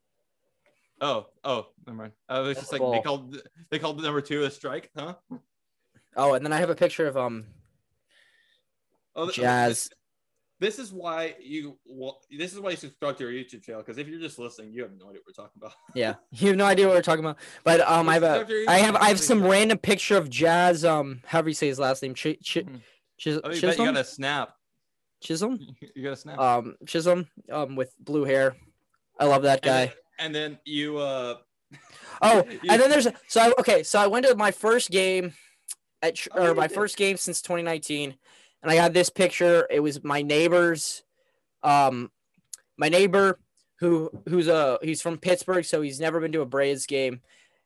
Oh, oh, never mind. Uh, it was That's just like ball. they called they called number two a strike, huh? Oh, and then I have a picture of um Oh, Jazz. This is why you. Well, this is why you subscribe to our YouTube channel because if you're just listening, you have no idea what we're talking about. Yeah, you have no idea what we're talking about. But um, I have a, Subscribe to our I YouTube have, I have some random picture of Jazz. Um, however you say his last name, Ch- Ch- Hmm. Chis- Oh, you bet you Chisholm. got a snap. Chisholm. You got a snap. Um, Chisholm. Um, with blue hair. I love that and, guy. then, and then you. uh Oh, you- and then there's so I, okay. So I went to my first game at ch- Oh, or my did. first game since 2019, and I got this picture. It was my neighbor's, um, my neighbor who who's a he's from Pittsburgh, so he's never been to a Braves game,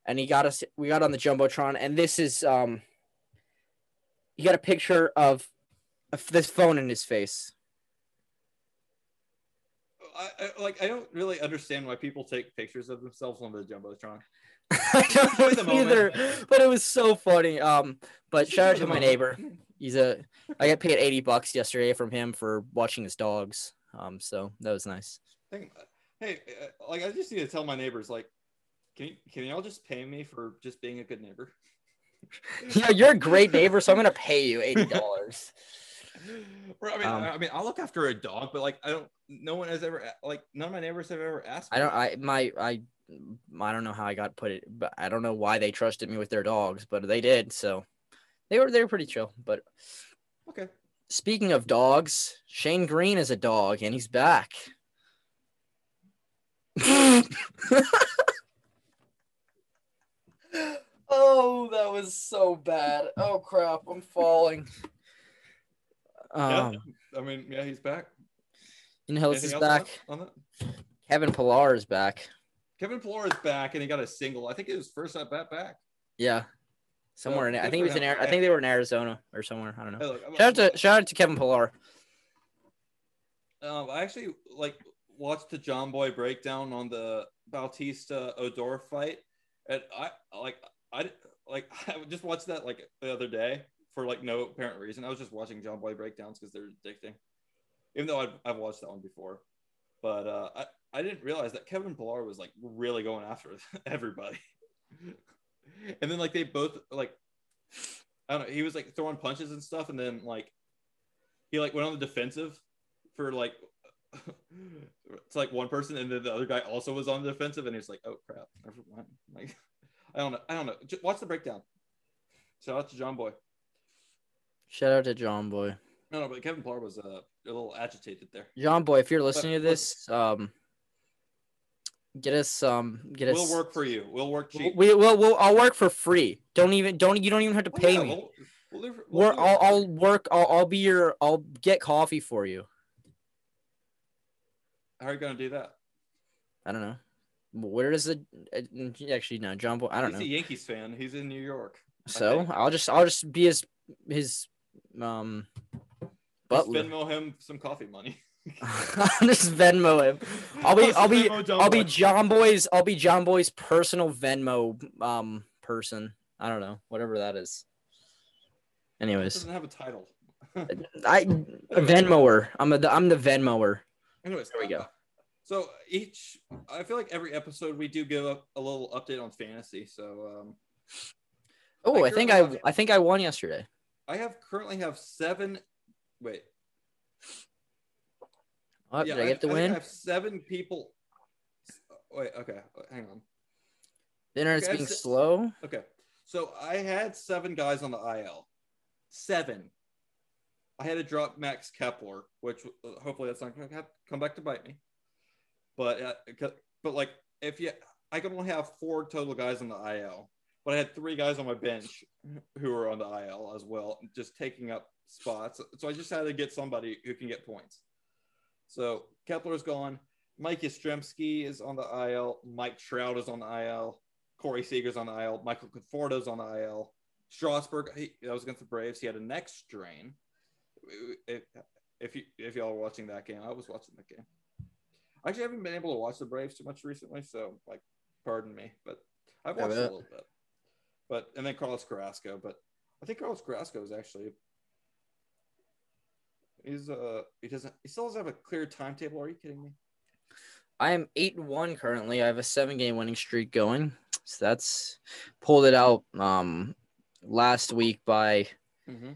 and he got us. We got on the jumbotron, and this is um. He got a picture of, of this phone in his face. I, I, like I don't really understand why people take pictures of themselves on the jumbotron. I don't know either, but it was so funny. Um, but shout out to my neighbor. He's a. I got paid eighty bucks yesterday from him for watching his dogs. Um, so that was nice. Hey, uh, like I just need to tell my neighbors, like, can you, can y'all just pay me for just being a good neighbor? yeah, you're a great neighbor, so I'm gonna pay you eighty dollars. I mean, Um, I mean, I'll look after a dog, but like, I don't. No one has ever like none of my neighbors have ever asked. I don't. I my I. I don't know how I got put it, but I don't know why they trusted me with their dogs, but they did. So they were they were pretty chill. But Okay. speaking of dogs, Shane Greene is a dog, and he's back. oh, that was so bad. Oh crap, I'm falling. Yeah. Um, I mean, yeah, he's back. you know who else is else on back? that- on that? Kevin Pillar is back. Kevin Pillar is back, and he got a single. I think it was first at bat back. Yeah, somewhere in. good I think he was in. I think they were in Arizona or somewhere. I don't know. Hey, look, Shout out to shout out to Kevin Pillar. Um, I actually like watched the Jomboy breakdown on the Bautista Odor fight, and I like I like I just watched that like the other day for like no apparent reason. I was just watching Jomboy breakdowns because they're addicting, even though I've, I've watched that one before. But uh, I I didn't realize that Kevin Pillar was like really going after everybody, and then like they both like I don't know. He was like throwing punches and stuff, and then like he like went on the defensive for like it's like one person, and then the other guy also was on the defensive, and he's like, "Oh crap, never mind." Like, I don't know. I don't know. Just watch the breakdown. Shout out to Jomboy. Shout out to Jomboy. No, no, but Kevin Pillar was uh, a little agitated there. Jomboy, if you're listening to this, um, get us um, get us. We'll work for you. We'll work cheap. We will. We'll, I'll work for free. Don't even. Don't. You don't even have to Oh, pay yeah, me. We'll, we'll, we'll We're, do it I'll, for I'll work. I'll, I'll be your. I'll get coffee for you. How are you gonna do that? I don't know. Where does the uh, actually no Jomboy? I don't He's know. He's a Yankees fan. He's in New York. So. I'll just I'll just be his his um butler. Venmo him some coffee money. I'll just Venmo him. I'll be I'll be John I'll be Jomboy's I'll be Jomboy's personal Venmo um person. I don't know whatever that is. Anyways, doesn't have a title. I a Venmoer. I'm a I'm the Venmoer. Anyways, There we go. So each, I feel like every episode we do give a, a little update on fantasy. So um, Oh, I I think I have- I think I won yesterday. I have currently have seven. Wait, Oh, yeah, did I get the I think I have seven people. Wait, okay, hang on. The internet's okay, being se- slow. Okay, so I had seven guys on the IL. Seven. I had to drop Max Kepler, which uh, hopefully that's not going to come back to bite me. But uh, but like if you, I can only have four total guys on the IL, but I had three guys on my bench who were on the IL as well, just taking up spots. So I just had to get somebody who can get points. So Kepler's gone. Mike Yastrzemski is on the IL. Mike Trout is on the IL. Corey Seager's on the IL. Michael Conforto's on the IL. Strasburg, he, that was against the Braves. He had a neck strain. If, if you if y'all were watching that game, I was watching that game. I actually haven't been able to watch the Braves too much recently, so like, pardon me, but I've watched a little bit. But and then Carlos Carrasco, but I think Carlos Carrasco is actually he's uh he doesn't he still doesn't have a clear timetable. Are you kidding me? I am eight and one currently. I have a seven game winning streak going. So that's pulled it out um last week by Mm-hmm.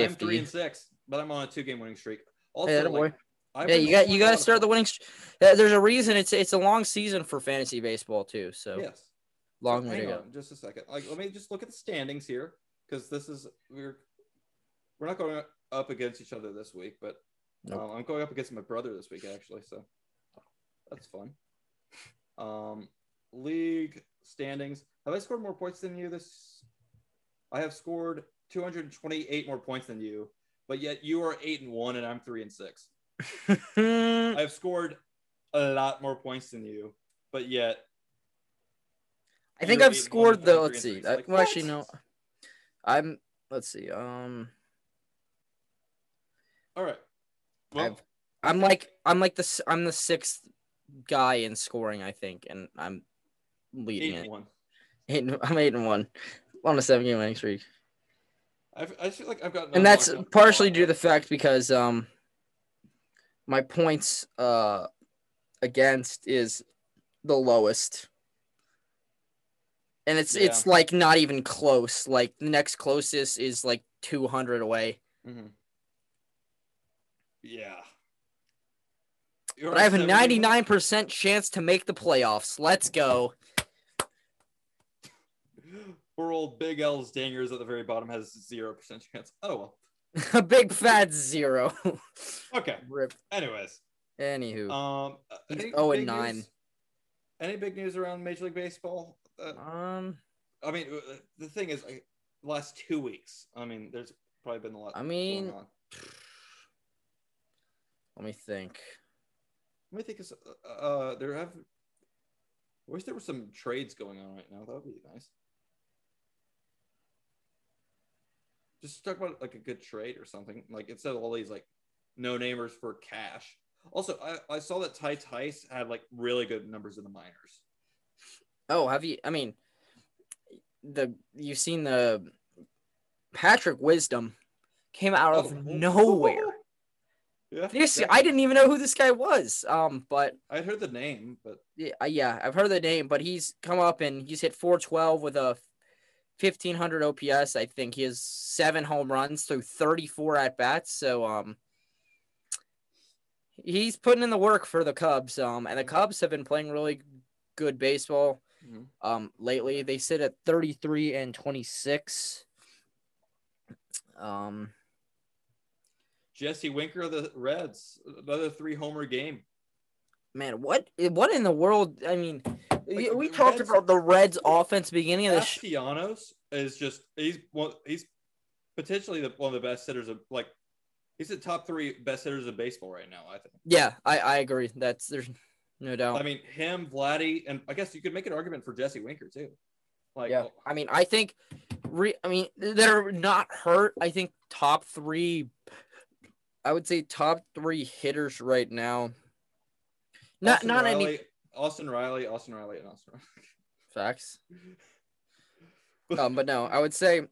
I'm three and six, but I'm on a two game winning streak. Also, Hey, boy. like, I've Yeah, you got you got to start the winning. st- There's a reason it's it's a long season for fantasy baseball too. So Yes. So long way to go. just a second. Like, let me just look at the standings here because this is we're we're not going up against each other this week, but Nope. um, I'm going up against my brother this week actually, so that's fun. Um, league standings. Have I scored more points than you this? I have scored 228 more points than you, but yet you are eight and one, and I'm three and six. I I've scored a lot more points than you, but yet I think I've eight and one, scored the. Let's see. I, Like, well, actually, no. I'm. Let's see. Um, All right. Well, I've- I'm like I'm like the I'm the sixth guy in scoring. I think, and I'm leading eight it. and one. Eight, I'm eight and one on a seven game winning streak. I, I feel like I've got. and that's partially due to the fact because um my points uh against is the lowest and it's it's like not even close like the next closest is like 200 away hmm Yeah. but i have a 99% chance to make the playoffs let's go Poor old Big L's dingers at the very bottom has zero percent chance. Oh well. a big fat zero Okay. rip Anyways, anywho um, He's 0 and 9. news- Any big news around Major League Baseball? Uh, um I mean, uh, the thing is, I, last two weeks. I mean, there's probably been a lot. I mean- going on. Let me think Let me think. Of, uh, there have. I wish there were some trades going on right now. That would be nice. Just talk about like a good trade or something. Like instead of all these like no namers for cash. Also, I, I saw that Ty Tice had like really good numbers in the minors. Oh, have you? I mean, the you've seen the Patrick Wisdom came out of Oh, nowhere. Yeah. This yeah. I didn't even know who this guy was. Um, but I'd heard the name, but yeah, uh, yeah, I've heard the name. But he's come up and he's hit 412 with a 1500 OPS. I think he has seven home runs through 34 at bats. So um, he's putting in the work for the Cubs. Um, and the Cubs have been playing really good baseball. Mhm. Um, lately they sit at 33 and 26. Um, Jesse Winker of the Reds, another three homer game. man, what what in the world? I mean, we- Like, we talked Reds- about the Reds offense beginning of the Castellanos is just he's one he's potentially the, one of the best hitters of like he's the top three best hitters of baseball right now. I think. Yeah, I, I agree. That's there's no doubt. I mean him, Vladdy, and I guess you could make an argument for Jesse Winker too. Like yeah, oh. I mean, I think, re, I mean, they're not hurt. I think top three, I would say top three hitters right now. Not Austin not Riley, any Austin Riley, Austin Riley, and Austin facts. Riley. Um, but no, I would say,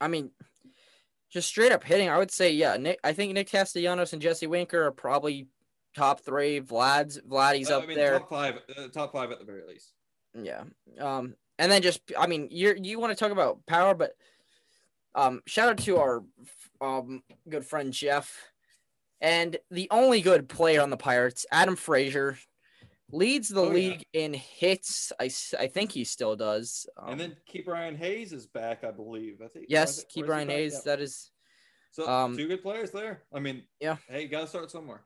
I mean, just straight up hitting. I would say, yeah, Nick. I think Nick Castellanos and Jesse Winker are probably top three. Vlad's Vladdy's Uh, up I mean, there. top five, uh, top five at the very least. Yeah. Um, and then just, I mean, you're you want to talk about power, but um, shout out to our um good friend Jeff, and the only good player on the Pirates, Adam Frazier, leads the Oh, yeah. league in hits. I, I think he still does. Um, and then Ke'Bryan Hayes is back, I believe. I think. yes, Key back? Hayes. Yeah. That is So um, two good players there. I mean, Yeah. Hey, you gotta start somewhere.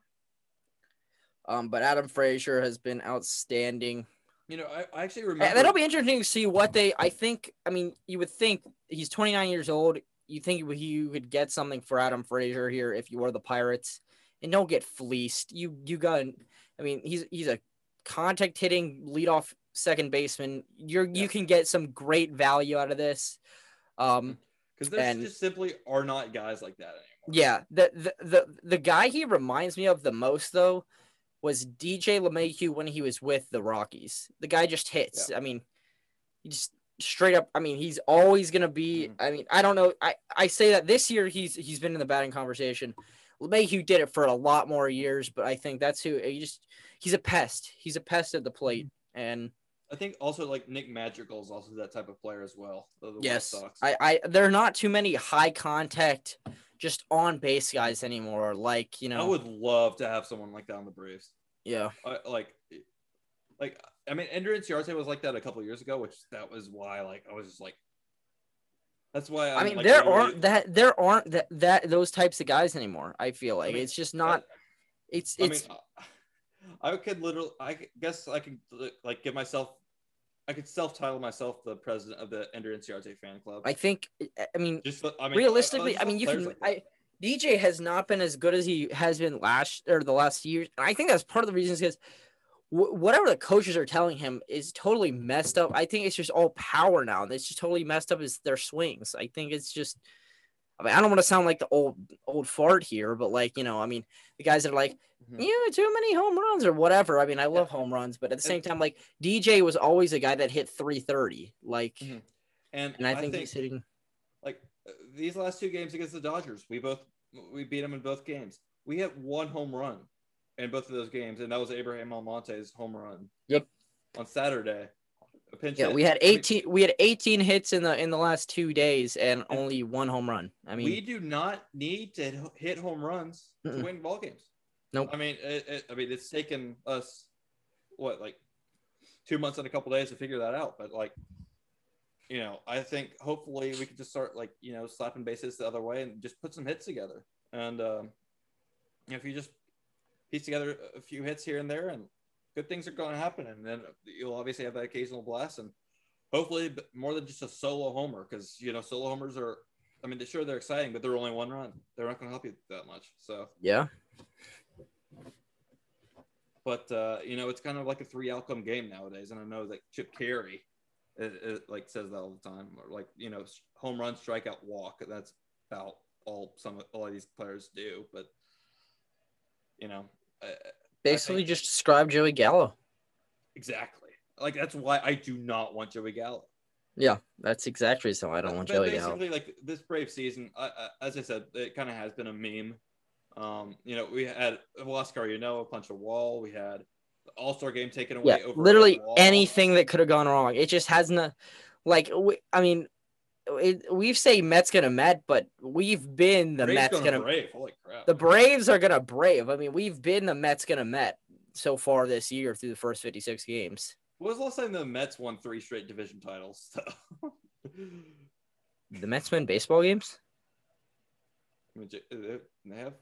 um, but Adam Frazier has been outstanding. You know, I, I actually remember. that'll be interesting to see what they. I think. I mean, you would think he's 29 years old. You think you would get something for Adam Frazier here if you were the Pirates, and don't get fleeced. You you got. I mean, he's he's a contact hitting leadoff second baseman. You're Yeah. you can get some great value out of this. Um, because there and- just simply are not guys like that anymore. yeah, the, the the the guy he reminds me of the most though was DJ LeMahieu when he was with the Rockies. The guy just hits. I mean, he just straight up. I mean, he's always gonna be. Mhm. I mean, I don't know. I I say that this year he's he's been in the batting conversation. LeMahieu did it for a lot more years, but I think that's who he just he's a pest. He's a pest at the plate, and I think also like Nick Madrigal is also that type of player as well. Yes. I I there are not too many high contact, just on base guys anymore. Like you know, I would love to have someone like that on the Braves. yeah. I, like, like I mean, Ender Inciarte was like that a couple years ago, which that was why like I was just like, that's why I'm, I mean, like, there literally- aren't that there aren't that, that those types of guys anymore. I feel like mean, it's just not. It's I it's mean, I could literally, I guess I could like give myself, I could self-title myself the president of the Ender Inciarte fan club. I think I mean just, I mean, realistically, just I mean you can. like. I DJ has not been as good as he has been last or the last years. And I think that's part of the reasons because wh- whatever the coaches are telling him is totally messed up. I think it's just all power now. It's just totally messed up Is their swings. I think it's just. I mean, I don't want to sound like the old old fart here, but like you know, I mean, the guys that are like, Mhm. yeah, too many home runs or whatever. I mean, I love home runs, but at the same time, like DJ was always a guy that hit 330. Like, Mhm. and, and I think, he's hitting. like uh, these last two games against the Dodgers, we both we beat them in both games. We hit one home run in both of those games, and that was Abraham Almonte's home run. Yep. On Saturday, Yeah, hit. we had 18. We had 18 hits in the in the last two days, and only one home run. I mean, we do not need to hit home runs Mm-mm. to win ball games. Nope. I mean, it, it, I mean, it's taken us what like two months and a couple days to figure that out. But like, you know, I think hopefully we could just start like you know slapping bases the other way and just put some hits together. And um, if you just piece together a few hits here and there, and good things are going to happen, and then you'll obviously have that occasional blast, and hopefully more than just a solo homer, because you know solo homers are. I mean, sure they're exciting, but they're only one run. They're not going to help you that much. So, yeah, but uh, you know, it's kind of like a three outcome game nowadays. And I know that Chip Caray, it, it, like says that all the time, or like you know, home run, strikeout, walk. That's about all some of all of these players do. But you know, uh, basically just describe Joey Gallo. exactly. Like that's why I do not want Joey Gallo. Yeah, that's exactly so. I don't want But Joey Gallo. basically, like this Brave season, I, as I said, it kind of has been a meme. Um, you know, we had Huascar, you know, punch a wall. We had the All Star game taken away. Yeah, over literally anything that could have gone wrong. It just hasn't. Like we, I mean, it, we say Mets gonna Met, but we've been the Braves Mets gonna gonna. brave. Holy crap! The Braves are gonna brave. I mean, we've been the Mets gonna Met so far this year through the first 56 games. When was the last time the Mets won three straight division titles? The Mets win baseball games. I mean, j- uh, they have.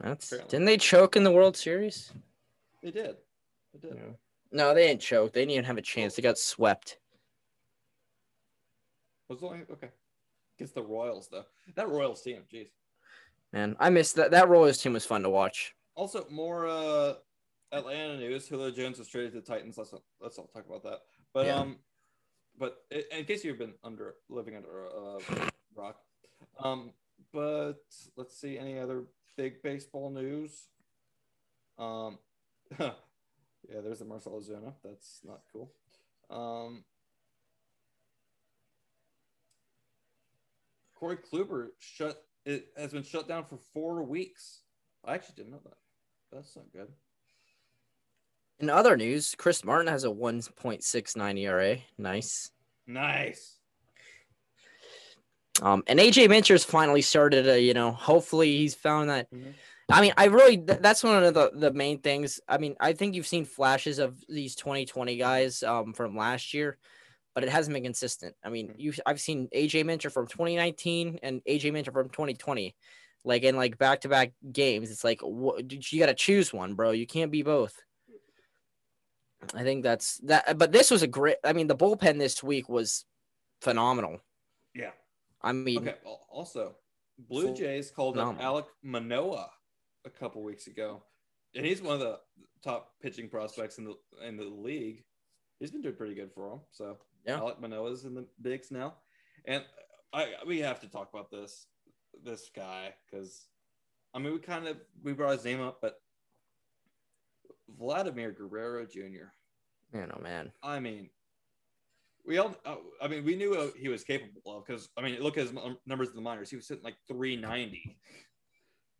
That's Apparently. didn't they choke in the World Series? They did. They did. No, they didn't choke. They didn't even have a chance. They got swept. Was the only okay? Against the Royals though. That Royals team, jeez. Man, I missed that. That Royals team was fun to watch. Also, more uh, Atlanta news. Julio Jones was traded to the Titans. Let's not, let's not talk about that. But Yeah. um, but in case you've been under living under a uh, rock, um, but let's see any other big baseball news. Um, yeah, there's the Marcelo Ozuna. That's not cool. Um, Corey Kluber shut it has been shut down for four weeks. I actually didn't know that. That's not good. In other news, Chris Martin has a 1.69 ERA. Nice. Nice. Um, and AJ Minter's finally started. A, you know, hopefully he's found that. Mhm. I mean, I really th- that's one of the the main things. I mean, I think you've seen flashes of these 2020 guys um from last year, but it hasn't been consistent. I mean, Mhm. you I've seen AJ Minter from 2019 and AJ Minter from 2020, like in like back to back games. It's like what, you got to choose one, bro. You can't be both. I think that's that. But this was a great. I mean, the bullpen this week was phenomenal. Yeah. I mean, Okay. Also, Blue Jays called up. Alek Manoah a couple weeks ago, and he's one of the top pitching prospects in the in the league. He's been doing pretty good for him. So Yeah. Alek Manoah's in the bigs now, and I we have to talk about this this guy because I mean we kind of we brought his name up, but Vladimir Guerrero Jr. man, oh man. I mean, we all. uh, I mean, we knew what he was capable of because I mean, look at his numbers in the minors. He was sitting like 390.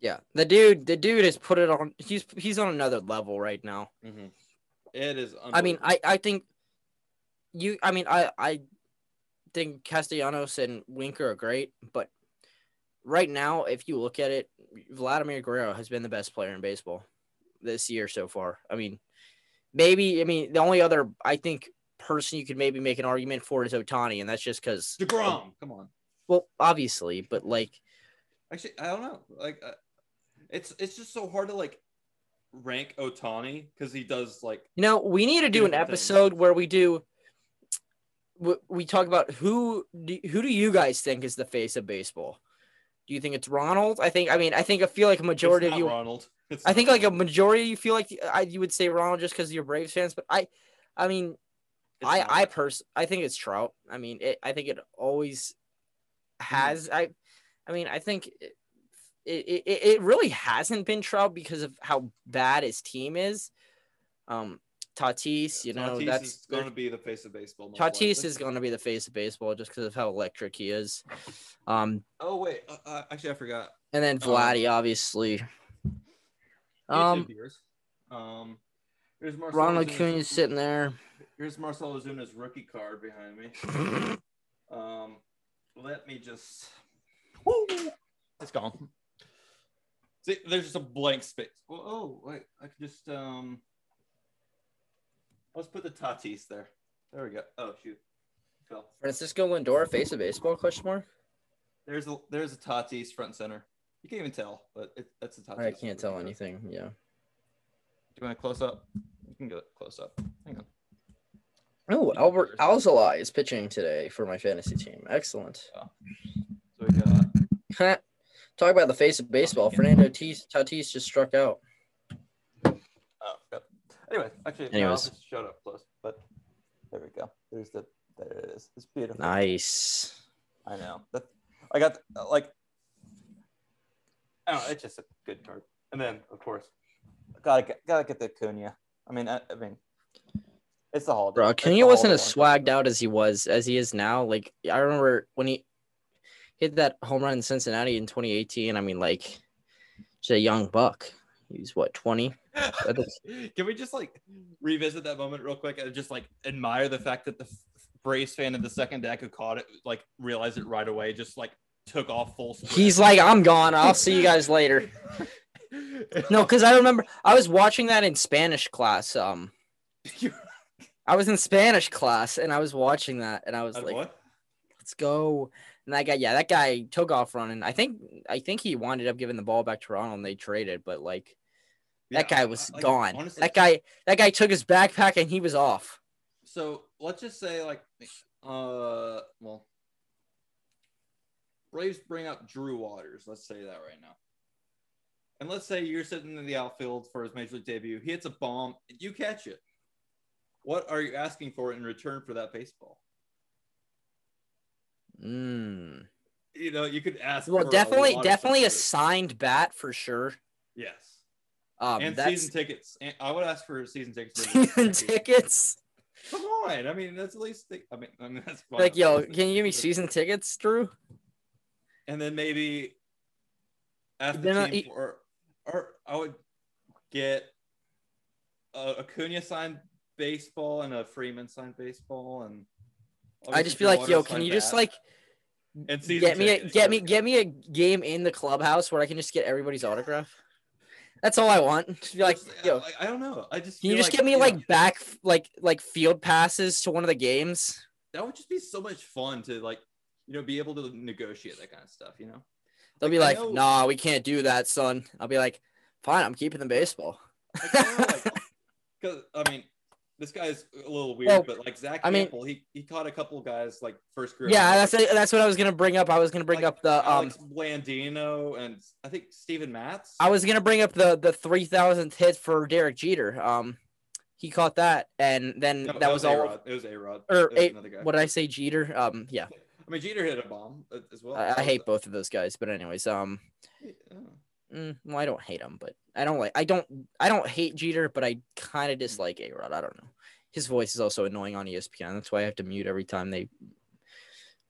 Yeah, the dude, the dude has put it on. He's he's on another level right now. It is. I mean. I I think you. I mean, I I think Castellanos and Winker are great, but right now, if you look at it, Vladimir Guerrero has been the best player in baseball this year so far. I mean, maybe. I mean, the only other I think person you could maybe make an argument for is Ohtani, and that's just because. Degrom. Come on. Well, obviously, but like. Actually, I don't know. Like, uh, it's it's just so hard to like rank Ohtani because he does like. You know, we need to do an things. episode where we do we, talk about who do, who do you guys think is the face of baseball? Do you think it's Ronald? I think I mean I think I feel like a majority of you Ronald. It's I think like a majority of you feel like I you would say Ronald just because you're Braves fans, but I I mean It's I not. I pers I think it's Trout. I mean it, I think it always has I I mean I think it, it it it really hasn't been Trout because of how bad his team is. Um Tatis, you know, Tatis that's going to be the face of baseball. Tatis likely. is going to be the face of baseball just because of how electric he is. Um, Oh wait, uh, uh, actually I forgot. and then Um, obviously. Um. Um, here's Marcelo Ronald Ozuna's- Acuna sitting there. Here's Marcelo Ozuna's rookie card behind me. Um, let me just. Woo! It's gone. See, there's just a blank space. Oh, oh, wait, I can just um. Let's put the Tatis there. There we go. Oh shoot, fell. Francisco Lindor, face of baseball? Question mark. There's a there's a Tatis front center. You can't even tell, but it, that's a Tatis. I can't tell anything. Yeah. Do you want to close up? You can go close up. Hang on. Oh, Adbert Alzolay is pitching today for my fantasy team. Excellent. Oh. So we got Talk about the face of baseball. Fernando Tatis just struck out. Anyway, actually, Anyways. showed up close, but there we go. There's the there it is. It's beautiful. Nice. I know. That I got like I don't know, it's just a good card. And then of course, gotta get gotta get the Cunha. I mean, I, I mean, it's the holiday. Bro, Acuna wasn't as swagged out as he was as he is now. Like I remember when he hit that home run in Cincinnati in 2018. I mean, like just a young buck. He was what 20? Can we just like revisit that moment real quick and just like admire the fact that the Braves fan in the second deck who caught it, like realized it right away, just like took off full sprint. He's like, I'm gone. I'll see you guys later. No, because I remember I was watching that in Spanish class. Um, I was in Spanish class and I was watching that and I was Uh, like, what? let's go. And that guy, yeah, that guy took off running. I think, I think he wound up giving the ball back to Ronald and they traded, but like that Yeah, guy was like, gone. honestly- that guy, that guy took his backpack and he was off. So let's just say, like, uh, well, Braves bring up Drew Waters. Let's say that right now. And let's say you're sitting in the outfield for his major league debut. He hits a bomb. And you catch it. What are you asking for in return for that baseball? Mm. You know, you could ask. Well, definitely, of definitely a signed bat for sure. Yes. Um, and that's season tickets. And I would ask for season tickets. season tickets. Come on. I mean, that's at least. I mean, I mean that's fine. Like, yo, can you give me season tickets, Drew? and then maybe ask the Then, team he- for, or I would get a Acuna signed baseball and a Freeman signed baseball, and I just be like, yo, can you just like get me a, get me get me a game in the clubhouse where I can just get everybody's autograph? That's all I want. Just be like, yo, I don't know. I just can you just get me know, like back like like field passes to one of the games? that would just be so much fun to like you know be able to negotiate that kind of stuff. You know, They'll be Like, like, know- nah, we can't do that, son. I'll be like, fine, I'm keeping the baseball. Like, I like, because I mean. This guy's a little weird, Well, but like Zack I mean- Hample, he, he caught a couple guys like first group. yeah, that's that's what I was gonna bring up. I was gonna bring Like, up the um Alex Blandino and I think Steven Matz. I was gonna bring up the the three thousandth hit for Derek Jeter. Um, he caught that, and then No, that, was, all. A-Rod. It was a Rod. Or A- What did I say, Jeter? Um, yeah, I mean, Jeter hit a bomb uh, as well. I, I hate both of those guys, but anyways, um, Yeah. Mm, well, I don't hate him, but I don't like I don't I don't hate Jeter, but I kind of dislike A Rod. I don't know. His voice is also annoying on ESPN. That's why I have to mute every time they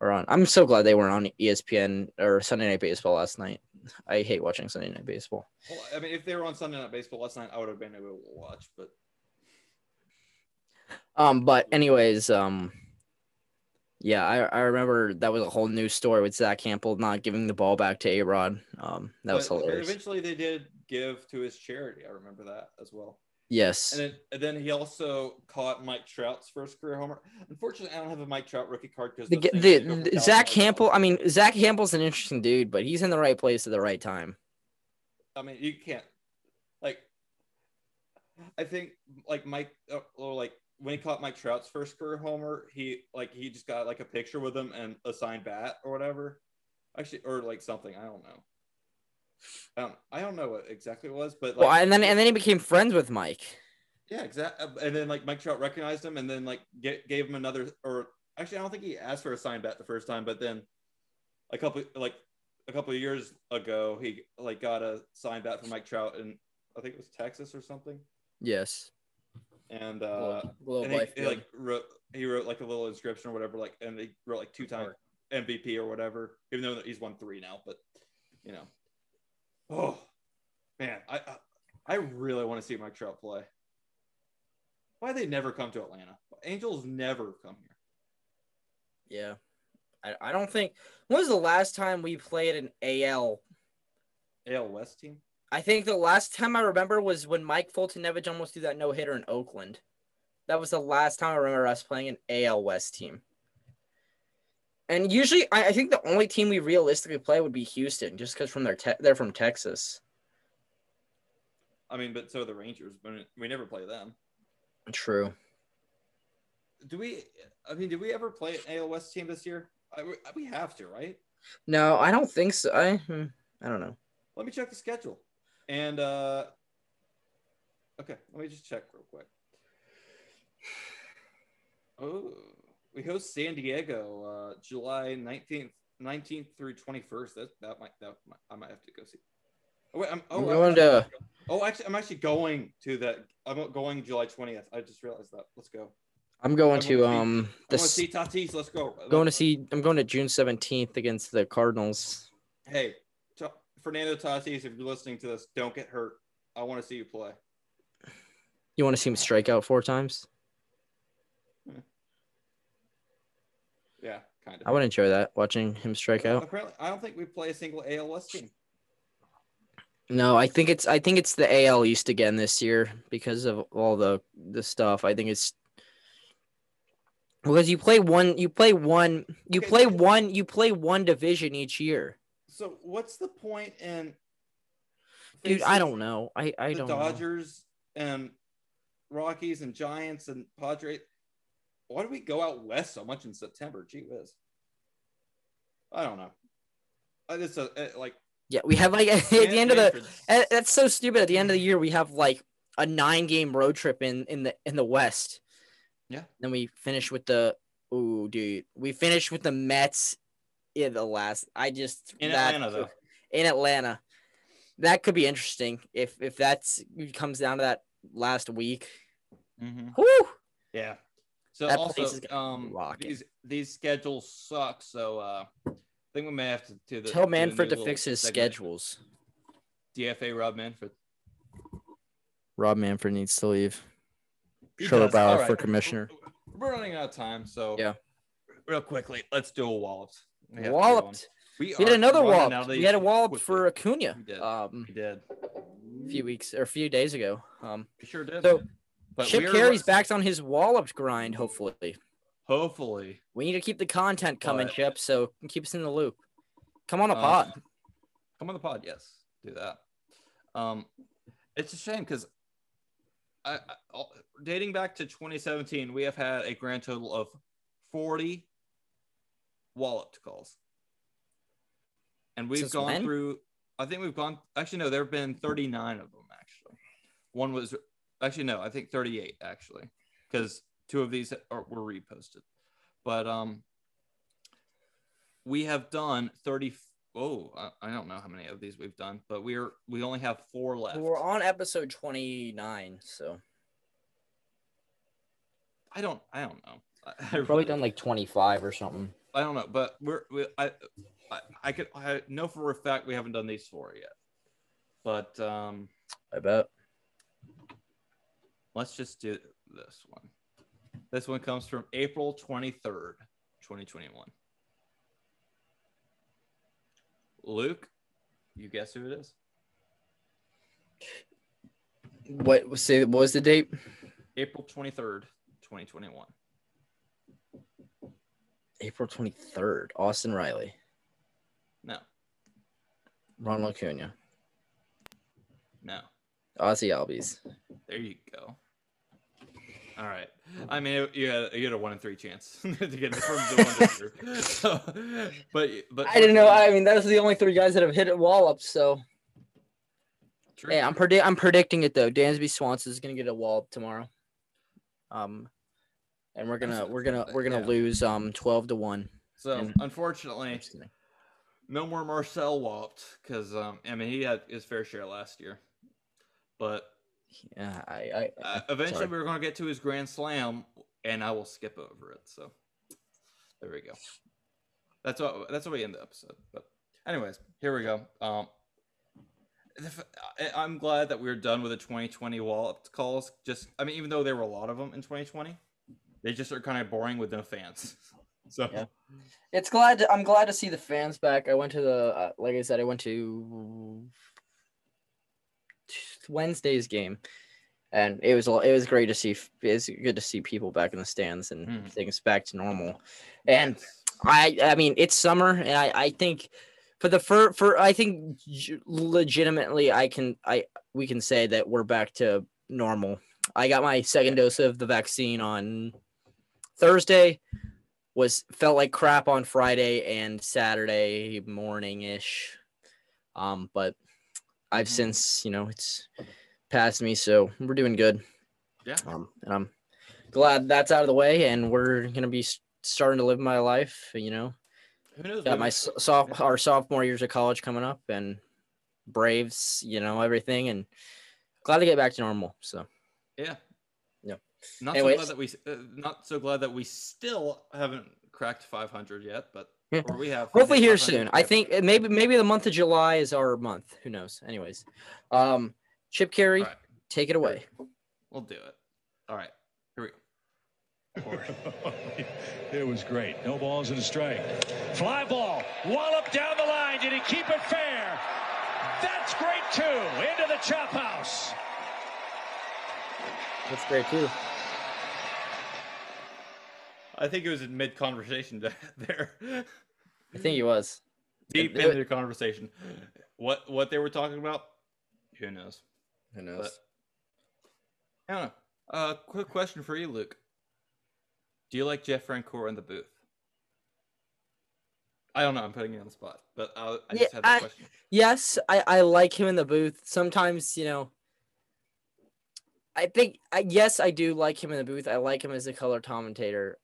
are on. I'm so glad they weren't on ESPN or Sunday Night Baseball last night. I hate watching Sunday Night Baseball. Well, I mean, if they were on Sunday Night Baseball last night, I would have been able to watch. But Um, but anyways, um, yeah, I, I remember that was a whole new story with Zack Hample not giving the ball back to A Rod. Um, that was but hilarious. Eventually, they did give to his charity. I remember that as well. Yes. And then, and then he also caught Mike Trout's first career homer. Unfortunately, I don't have a Mike Trout rookie card because The, the, the- Zack Hample, I mean, Zack Hample's an interesting dude, but he's in the right place at the right time. I mean, you can't like. I think like Mike uh, or like when he caught Mike Trout's first career homer, he like he just got like a picture with him and a signed bat or whatever. Actually, or like something I don't know. Um, I don't know what exactly it was, but like, well, and then and then he became friends with Mike. yeah, exactly. And then like Mike Trout recognized him, and then like get, gave him another. Or actually, I don't think he asked for a signed bat the first time, but then a couple like a couple of years ago, he like got a signed bat from Mike Trout, and I think it was Texas or something. Yes. And uh, Little and he, life. he, like wrote he wrote like a little inscription or whatever, like, and he wrote like two time MVP or whatever, even though he's won three now. But you know, oh man, I I, I really want to see Mike Trout play. Why they never come to Atlanta? Angels never come here. yeah. I, I don't think. When was the last time we played an AL? AL West team. I think the last time I remember was when Mike Foltynewicz almost threw that no hitter in Oakland. That was the last time I remember us playing an AL West team. And usually, I, I think the only team we realistically play would be Houston, just because from their te- they're from Texas. I mean, but so are the Rangers, but we never play them. True. Do we? I mean, did we ever play an AL West team this year? I, we- we have to, right? No, I don't think so. I hmm, I don't know. Let me check the schedule. And uh okay, let me just check real quick. Oh, we host San Diego uh July 19th 19th through 21st. That that might that might, I might have to go see. Oh wait, I'm oh, I'm I'm going actually- to- Oh, actually I'm actually going to that. I'm going July 20th. I just realized that. Let's go. I'm going I to see- um the see Tatis. Let's go. going to see I'm going to June 17th against the Cardinals. Hey, Fernando Tatis, if you're listening to this, don't get hurt. I want to see you play. You want to see him strike out four times? Hmm. Yeah, kind of. I would enjoy that watching him strike out. Apparently, I don't think we play a single AL West team. No, I think it's I think it's the AL East again this year because of all the the stuff. I think it's because you play one you play one you Okay, play so- one you play one division each year. So what's the point in? Dude, I don't know. I I the don't know. Dodgers and Rockies and Giants and Padres. Why do we go out west so much in September? Gee whiz. I don't know. I just uh, uh, like Yeah, we have like at the end of the eh, that's so stupid. At the end of the year, we have like a nine game road trip in in the in the West. Yeah. Then we finish with the ooh, dude. We finish with the Mets in the last. I just in that Atlanta though. in Atlanta. That could be interesting if if that's comes down to that last week. Mm-hmm. Yeah. So That also, is um, these these schedules suck. So uh, I think we may have to do the Tell Manfred new to fix his segment. schedules. DFA Rob Manfred. Rob Manfred needs to leave. He Trevor does. Bauer All for commissioner. We're running out of time, so Yeah. Real quickly, let's do a walloped. We have to do one. Walloped. We, We had another wallop. out We had a wallop for Acuna. We did. Um, We did. a few weeks or a few days ago. Um, We sure did. so But Chip we are- back on his walloped grind. Hopefully, Hopefully, we need to keep the content coming, But- Chip. So keep us in the loop. Come on a Uh, pod. come on the pod. Yes, do that. Um, it's a shame because I, I all- dating back to 2017, we have had a grand total of 40 walloped calls, and we've Since gone when? through. I think we've gone. Actually, no, there have been 39 of them. Actually, one was actually no, I think 38 actually, because two of these are, were reposted. But um, we have done 30 oh I, I don't know how many of these we've done but we're we only have four left We're on episode twenty nine, so i don't i don't know I, I probably really- done like twenty five or something. I don't know but we're we, I, I i could i know for a fact we haven't done these four yet but um I bet. let's just do this one this one comes from april 23rd 2021 luke you guess who it is What say? What was the date? april 23rd 2021 April twenty third. Austin Riley, no Ronald Acuna, no Ozzie Albies. There you go. All right. I mean, you had you had a one in three chance to get from the one. So, but but I didn't know. I mean, those are the only three guys that have hit it wallop. So True. hey, I'm predict. I'm predicting it though. Dansby Swanson is gonna get a wallop tomorrow. Um, and we're gonna we're gonna we're gonna Yeah. lose um twelve to one. so and- unfortunately, no more Marcel whopped because um I mean he had his fair share last year, but Yeah, I, I, uh, eventually sorry. we were going to get to his grand slam, and I will skip over it. So there we go. That's what that's what we end the episode. But anyways, here we go. Um, the f- I- I'm glad that we're done with the 2020 wallop calls. Just I mean, even though there were a lot of them in 2020, they just are kind of boring with no fans. So Yeah. It's glad to, I'm glad to see the fans back. I went to the uh, like I said I went to Wednesday's game and it was it was great to see it's good to see people back in the stands and Mhm. things back to normal. And I I mean it's summer and I I think for the for for I think legitimately I can I we can say that we're back to normal. I got my second dose of the vaccine on Thursday was felt like crap on Friday and Saturday morning ish. Um but I've Mhm. since, you know, it's past me so we're doing good. Yeah. Um and I'm glad that's out of the way and we're going to be starting to live my life, you know. who knows? Got my s- soph- our sophomore years of college coming up and Braves, you know, everything and glad to get back to normal. So, Yeah. Yeah. Not Anyways. so glad that we uh, not so glad that we still haven't cracked 500 yet, but Yeah. or we have. hopefully here soon. I think uh, maybe maybe the month of July is our month. Who knows? Anyways. Um Chip Caray, All right. take it away. We'll do it. All right. Here we go. it was great. No balls and a strike. Fly ball. Wallop down the line. Did he keep it fair? That's great too. Into the chop house. That's great too. I think it was in mid conversation there. I think he was deep It- into the conversation. What what they were talking about? Who knows? Who knows? I don't know. Uh, quick question for you, Luke. Do you like Jeff Francoeur in the booth? I don't know. I'm putting you on the spot, but I Yeah, just had that I- question. yes, I, I like him in the booth. Sometimes, you know, I think I, yes, I do like him in the booth. I like him as a color commentator.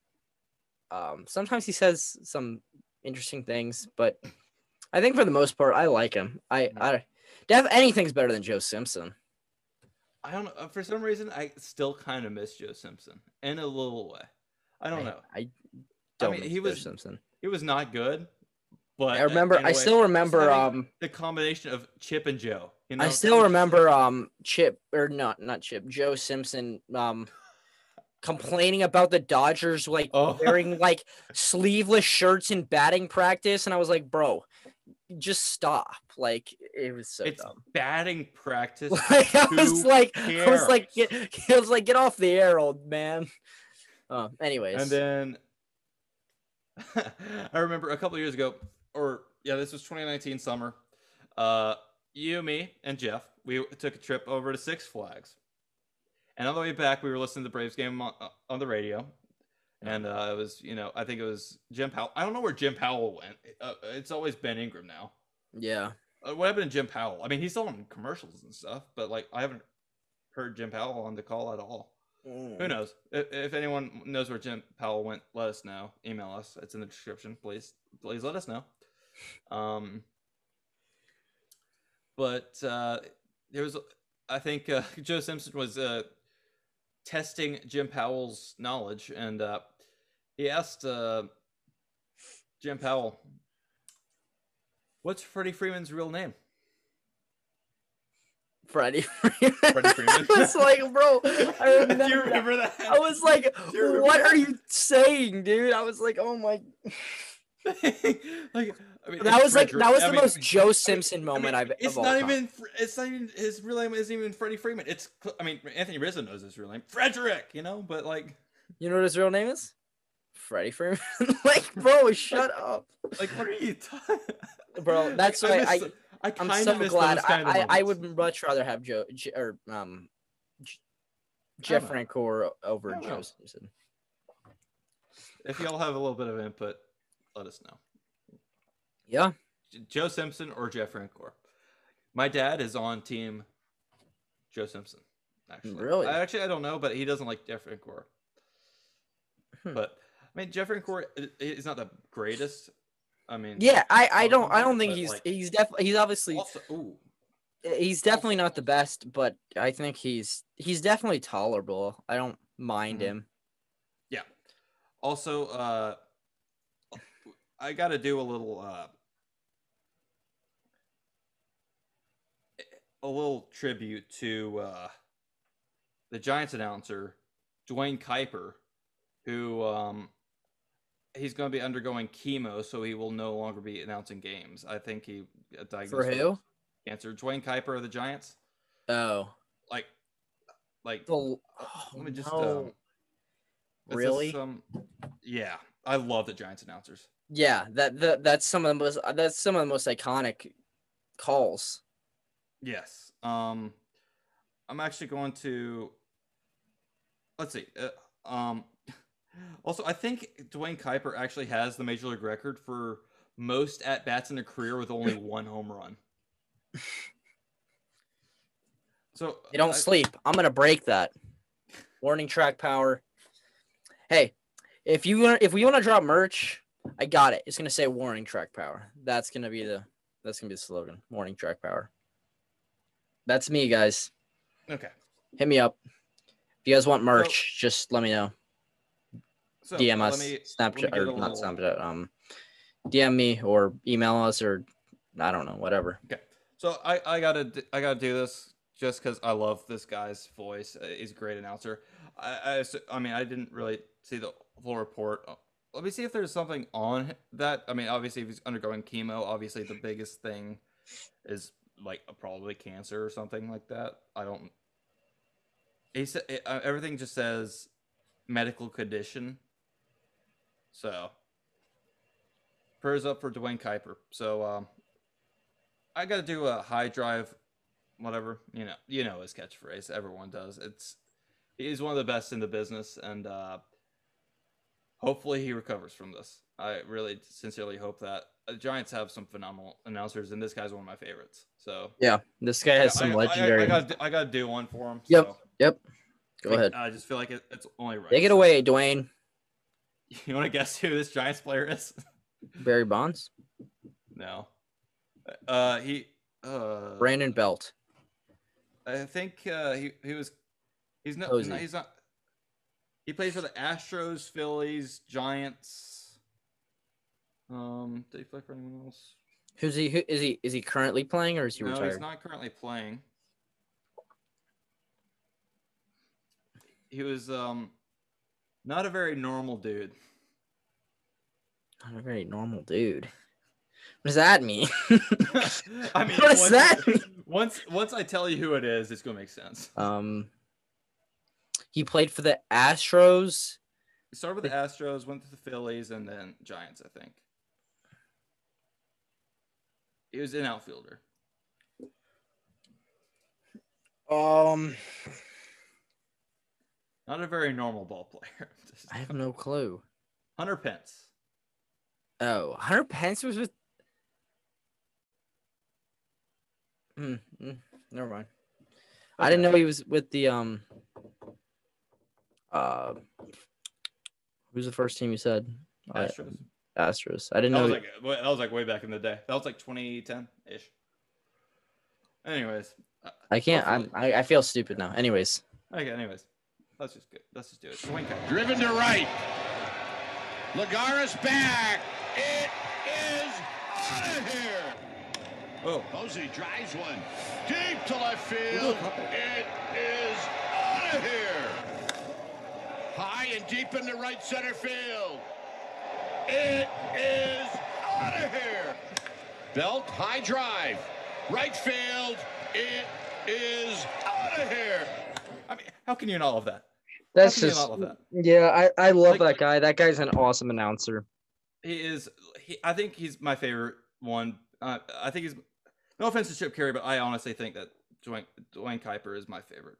Um, sometimes he says some interesting things, but I think for the most part, I like him. I, I, def anything's better than Joe Simpson. I don't know. uh, For some reason, I still kind of miss Joe Simpson in a little way. I don't know. I don't. mean, miss he Joe was- Simpson. It was not good, but I remember. I way, still remember. Um, the combination of Chip and Joe. You know, I still remember um Chip or not not Chip Joe Simpson um complaining about the Dodgers like Oh. wearing like sleeveless shirts in batting practice and I was like bro just stop like it was so It's dumb batting practice. like I was like I was like get, I was like get off the air old man uh anyways And then I remember a couple years ago, or yeah, this was 2019 summer. Uh, you, me, and Jeff, we took a trip over to Six Flags. And on the way back, we were listening to the Braves game on, on the radio. And uh, it was, you know, I think it was Jim Powell. I don't know where Jim Powell went. Uh, it's always Ben Ingram now. yeah Uh, what happened to Jim Powell? I mean, he's still on commercials and stuff, but like I haven't heard Jim Powell on the call at all. Who knows? If, if anyone knows where Jim Powell went, let us know. Email us. It's in the description. Please, please let us know. Um, but uh, there was, I think uh, Joe Simpson was uh, testing Jim Powell's knowledge, and uh, he asked uh, Jim Powell, "What's Freddie Freeman's real name?" Freddie Freeman. Freddie Freeman. I was like bro I remember, Do you that. remember that? I was like Do you remember what that? are you saying dude I was like oh my like I mean, That it's was like that was I the mean- most Joe I Simpson I mean, moment I've It's of not even. It's not even his real name. Isn't even Freddie Freeman. It's. I mean, Anthony Rizzo knows his real name, Frederick. You know, but like, You know what his real name is? Freddie Freeman. like, bro, shut up, like, what are you talking? bro. That's I why I. I, I am kind so glad. I, I, I would much rather have Joe J- or um J- Jeff. Francoeur over Joe. Simpson. If y'all have a little bit of input, let us know. Yeah, Joe Simpson or Jeff Francoeur. My dad is on team Joe Simpson. Actually, Really? I, actually, I don't know, but he doesn't like Jeff Francoeur. Hmm. But I mean, Jeff Francoeur i- is not the greatest. I mean, yeah. I, I don't I don't think he's like, he's definitely he's obviously Also, ooh, he's definitely not the best, but I think he's he's definitely tolerable. I don't mind Mhm. him. yeah. Also, uh, I got to do a little, uh, a little tribute to uh, the Giants announcer, Duane Kuiper, who um, he's going to be undergoing chemo, so he will no longer be announcing games. I think he diagnosed For who? Cancer. Duane Kuiper of the Giants, Oh, like, like. the, oh Let me just. no. Um, is really? um, yeah, I love the Giants announcers. Yeah, that, that that's some of the most that's some of the most iconic calls. Yes. Um, I'm actually going to. Let's see. Uh, um, also, I think Duane Kuiper actually has the major league record for most at bats in a career with only one home run. So They don't I- sleep. I'm gonna break that. Warning track power. Hey, if you want, if we want to drop merch, I got it. It's gonna say warning track power. That's gonna be the that's gonna be the slogan. Warning track power. That's me, guys. Okay. Hit me up. If you guys want merch, just let me know. So DM us, me- Snapchat or a not Snapchat. Um, DM me or email us or I don't know, whatever. Okay. So I, I gotta I gotta do this just because I love this guy's voice. Uh, He's a great announcer. I, I I mean I didn't really see the full report. Let me see if there's something on that. I mean, obviously, if he's undergoing chemo, obviously the biggest thing is like probably cancer or something like that. I don't. He said uh, everything just says medical condition. So prayers up for Duane Kuiper. So um, I got to do a high drive, whatever you know. You know his catchphrase. Everyone does. It's he's one of the best in the business, and uh, hopefully he recovers from this. I really sincerely hope that. The Giants have some phenomenal announcers, and this guy's one of my favorites. So Yeah, this guy has I- some I- I- legendary. I, got I got to do one for him. Yep. so Yep. Go I- ahead. I just feel like it, it's only right. Take it away, Duane. You want to guess who this Giants player is? Barry Bonds, no. Uh, he. Uh, Brandon Belt. I think uh, he he was. He's not. Posey. he's not. He plays for the Astros, Phillies, Giants. Um, did he play for anyone else? Who's he? Who, is he? Is he currently playing or is he no, retired? he's not currently playing. He was um, not a very normal dude. Not a very normal dude. What does that mean? I mean, what does that mean? Once once I tell you who it is, it's gonna make sense. Um, he played for the Astros. He started with the Astros, went to the Phillies, and then Giants. I think he was an outfielder. Um, Not a very normal ball player. I have no clue. Hunter Pence. Oh, Hunter Pence was with. Hmm. mm, never mind. I didn't know he was with the um. Uh, who's the first team you said? Astros. Astros. I didn't That know. was he- like that was like way back in the day. That was like 2010 ish. Anyways, uh, I can't. I'm. I, I feel stupid now. Anyways, okay. Anyways, let's just get, let's just do it. Duane Kuiper. Driven to right. Lagares back. It is out of here. Oh, Posey drives one deep to left field. Ooh. It is out of here. High and deep into right center field. It is out of here. Belt high drive. Right field. It is out of here. I mean, how can you not love that? that's just. that? Yeah, I I love Like- that guy. That guy's an awesome announcer. He is. He, I think he's my favorite one. Uh, I think he's. No offense to Chip Caray, but I honestly think that Duane, Duane Kuiper is my favorite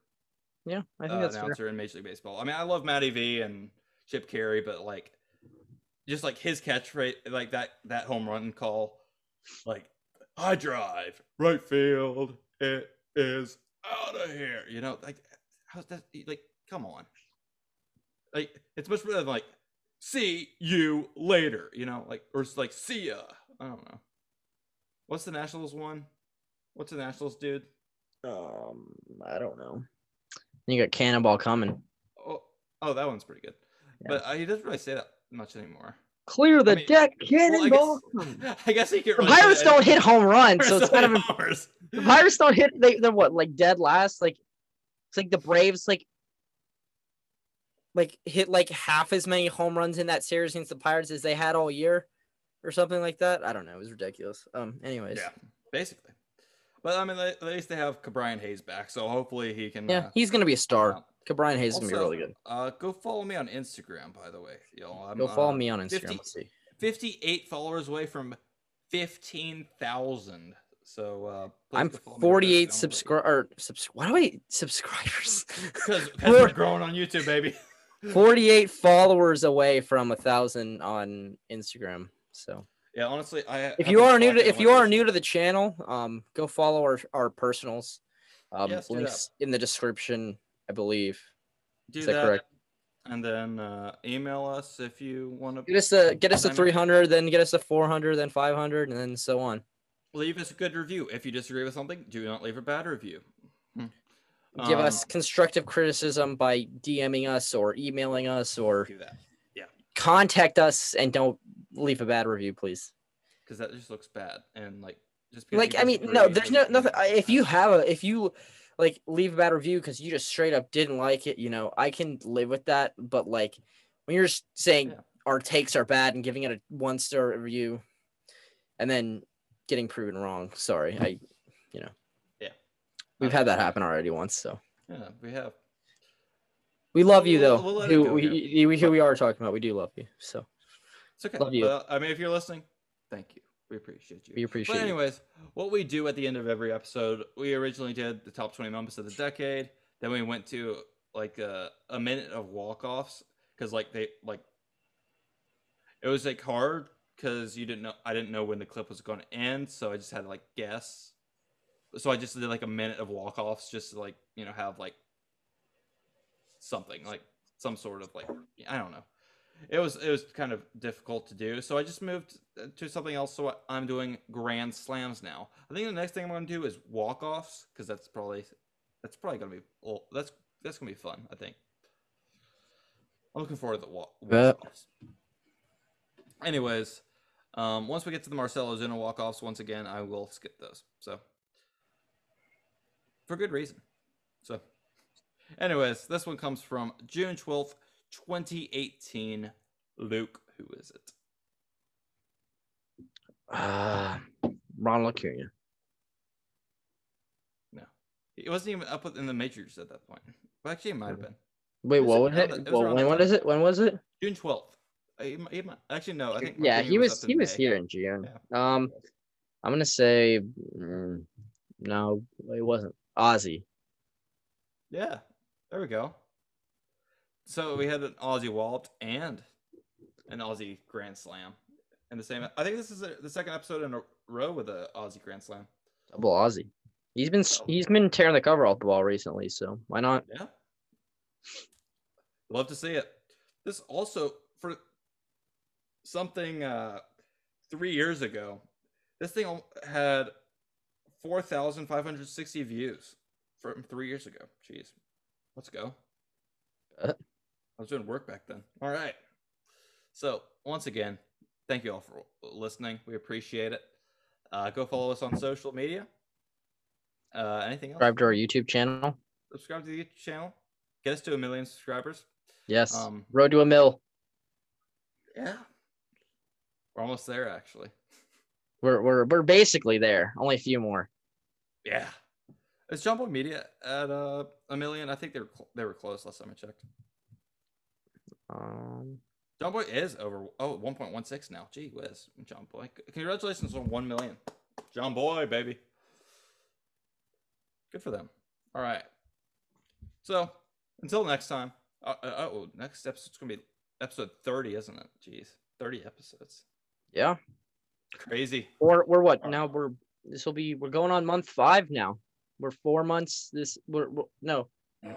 Yeah, I think uh, that's fair. announcer in Major League Baseball. I mean, I love Matty V and Chip Caray, but like, just like his catch catchphrase, like that that home run call, like high drive, right field, it is out of here. You know, like how's that? Like, come on. Like, it's much better than like, see you later. You know, like or it's like see ya. I don't know. What's the Nationals one? What's the Nationals dude? Um, I don't know. You got Cannonball coming. Oh, oh, that one's pretty good. Yeah. But uh, he doesn't really say that much anymore. Clear the mean, deck, Well, I Cannonball. guess, coming. I guess he can. The Pirates don't hit home runs, so it's kind of hours. the Pirates don't hit. They they're what like dead last. Like it's like the Braves like like hit like half as many home runs in that series against the Pirates as they had all year, or something like that. I don't know. It was ridiculous. Um. Anyways. Yeah, basically. But I mean, at least they have Ke'Bryan Hayes back, so hopefully he can. Yeah, uh, he's gonna be a star. out. Ke'Bryan Hayes is gonna be really good. Uh, go follow me on Instagram, by the way. Y'all. I'm, Go follow uh, me on Instagram. 50 Let's see. 58 followers away from 15,000. So uh, I'm go follow me on 48 Instagram. subscribe or subs. Why do I subscribers? Because we're growing on YouTube, baby. 48 followers away from a thousand on Instagram. So Yeah, honestly, I. if you are new to if you are new to the channel, um, go follow our our personals. Um, Yes, links in the description, I believe. do is that, that correct? and then uh, email us if you want to Get us a get us a 300, then get us a 400, then 500, and then so on. leave us a good review. If you disagree with something, do not leave a bad review. Hmm. Give Um, us constructive criticism by DMing us or emailing us or that contact us and don't leave a bad review, please. because that just looks bad and like just like i mean no there's no nothing if you have a if you like leave a bad review because you just straight up didn't like it you know i can live with that but like when you're s- saying Yeah. our takes are bad and giving it a one star review, and then getting proven wrong. Sorry, I, you know, Yeah. we've had that happen already once. So Yeah, we have. we love you We'll- though. we'll who, go we, here. who we are talking about. We do love you. So It's okay. Love you. But, I mean, if you're listening, thank you. We appreciate you. we appreciate. But you. anyways, what we do at the end of every episode, we originally did the top 20 moments of the decade. Then we went to like a, a minute of walk-offs because like they like it was like hard because you didn't know I didn't know when the clip was going to end, so I just had to like guess. So I just did like a minute of walk-offs just to like you know have like something like some sort of like I don't know it was it was kind of difficult to do. So i just moved uh, to something else. So i'm doing grand slams now. I think the next thing i'm going to do is walk-offs because that's probably that's probably going to be well, that's that's going to be fun i think. I'm looking forward to the walk Bet. walk-offs. Anyways um once we get to the marcelo zuna walk-offs once again i will skip those. So for good reason. So anyways this one comes from june 12th 2018 luke who is it Uh, Ronald Acuna. It wasn't even up in the majors at that point. Well, actually, it might have been Wait, Was what was it? it was Well, when time. is it? When was it? June twelfth. Actually, no. I think Yeah, he was in he was May. here in June. Um, I'm gonna say mm, no, it wasn't. Ozzie. Yeah, there we go. So we had an Ozzie Walt and an Ozzie Grand Slam in the same. I think this is the the second episode in a row with an Ozzie Grand Slam. Double Ozzie. He's been he's been tearing the cover off the ball recently, so why not? Yeah. Love to see it. This also for something uh 3 years ago. This thing had 4,560 views from 3 years ago. Jeez. Let's go. Bet. I was doing work back then. All right. So, once again, thank you all for listening. We appreciate it. Uh, go follow us on social media. Uh, anything else? Subscribe to our YouTube channel. subscribe to the YouTube channel. Get us to a million subscribers. Yes. Um, Road to a mill. yeah, we're almost there, actually. We're we're we're basically there. Only a few more. Yeah, is Jomboy Media at uh, a million? I think they were cl- they were close last time I checked. Um, Boy is over oh 1.16 now. Gee whiz, Jomboy! Congratulations on one million, Jomboy, baby. Good for them. All right. So until next time. Uh, uh, oh, next episode's gonna be episode 30, isn't it? Jeez, 30 episodes. yeah. Crazy. Or we're what now? We're this will be we're going on month five now. We're four months. This we're, we're no.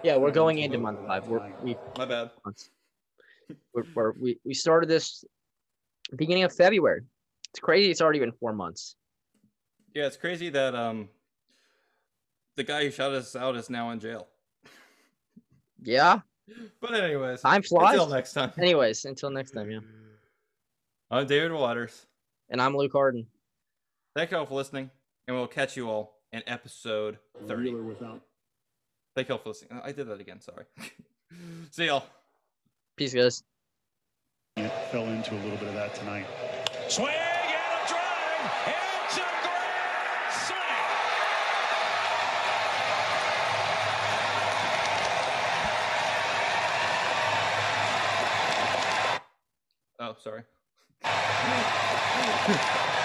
Yeah, we're going into month five. We're we My bad. months. We're, we're, we we started this beginning of February. It's crazy. It's already been four months. Yeah, it's crazy that um the guy who shot us out is now in jail. Yeah, But anyways, time flies. until next time. Anyways, until next time. Yeah, I'm David Waters. and I'm Luke Harden. Thank you all for listening, and we'll catch you all in episode 30. Thank you all for listening. I did that again, sorry. See y'all. Peace, guys. It fell into a little bit of that tonight. Swing and a drive. It's a grand slam. Oh, sorry.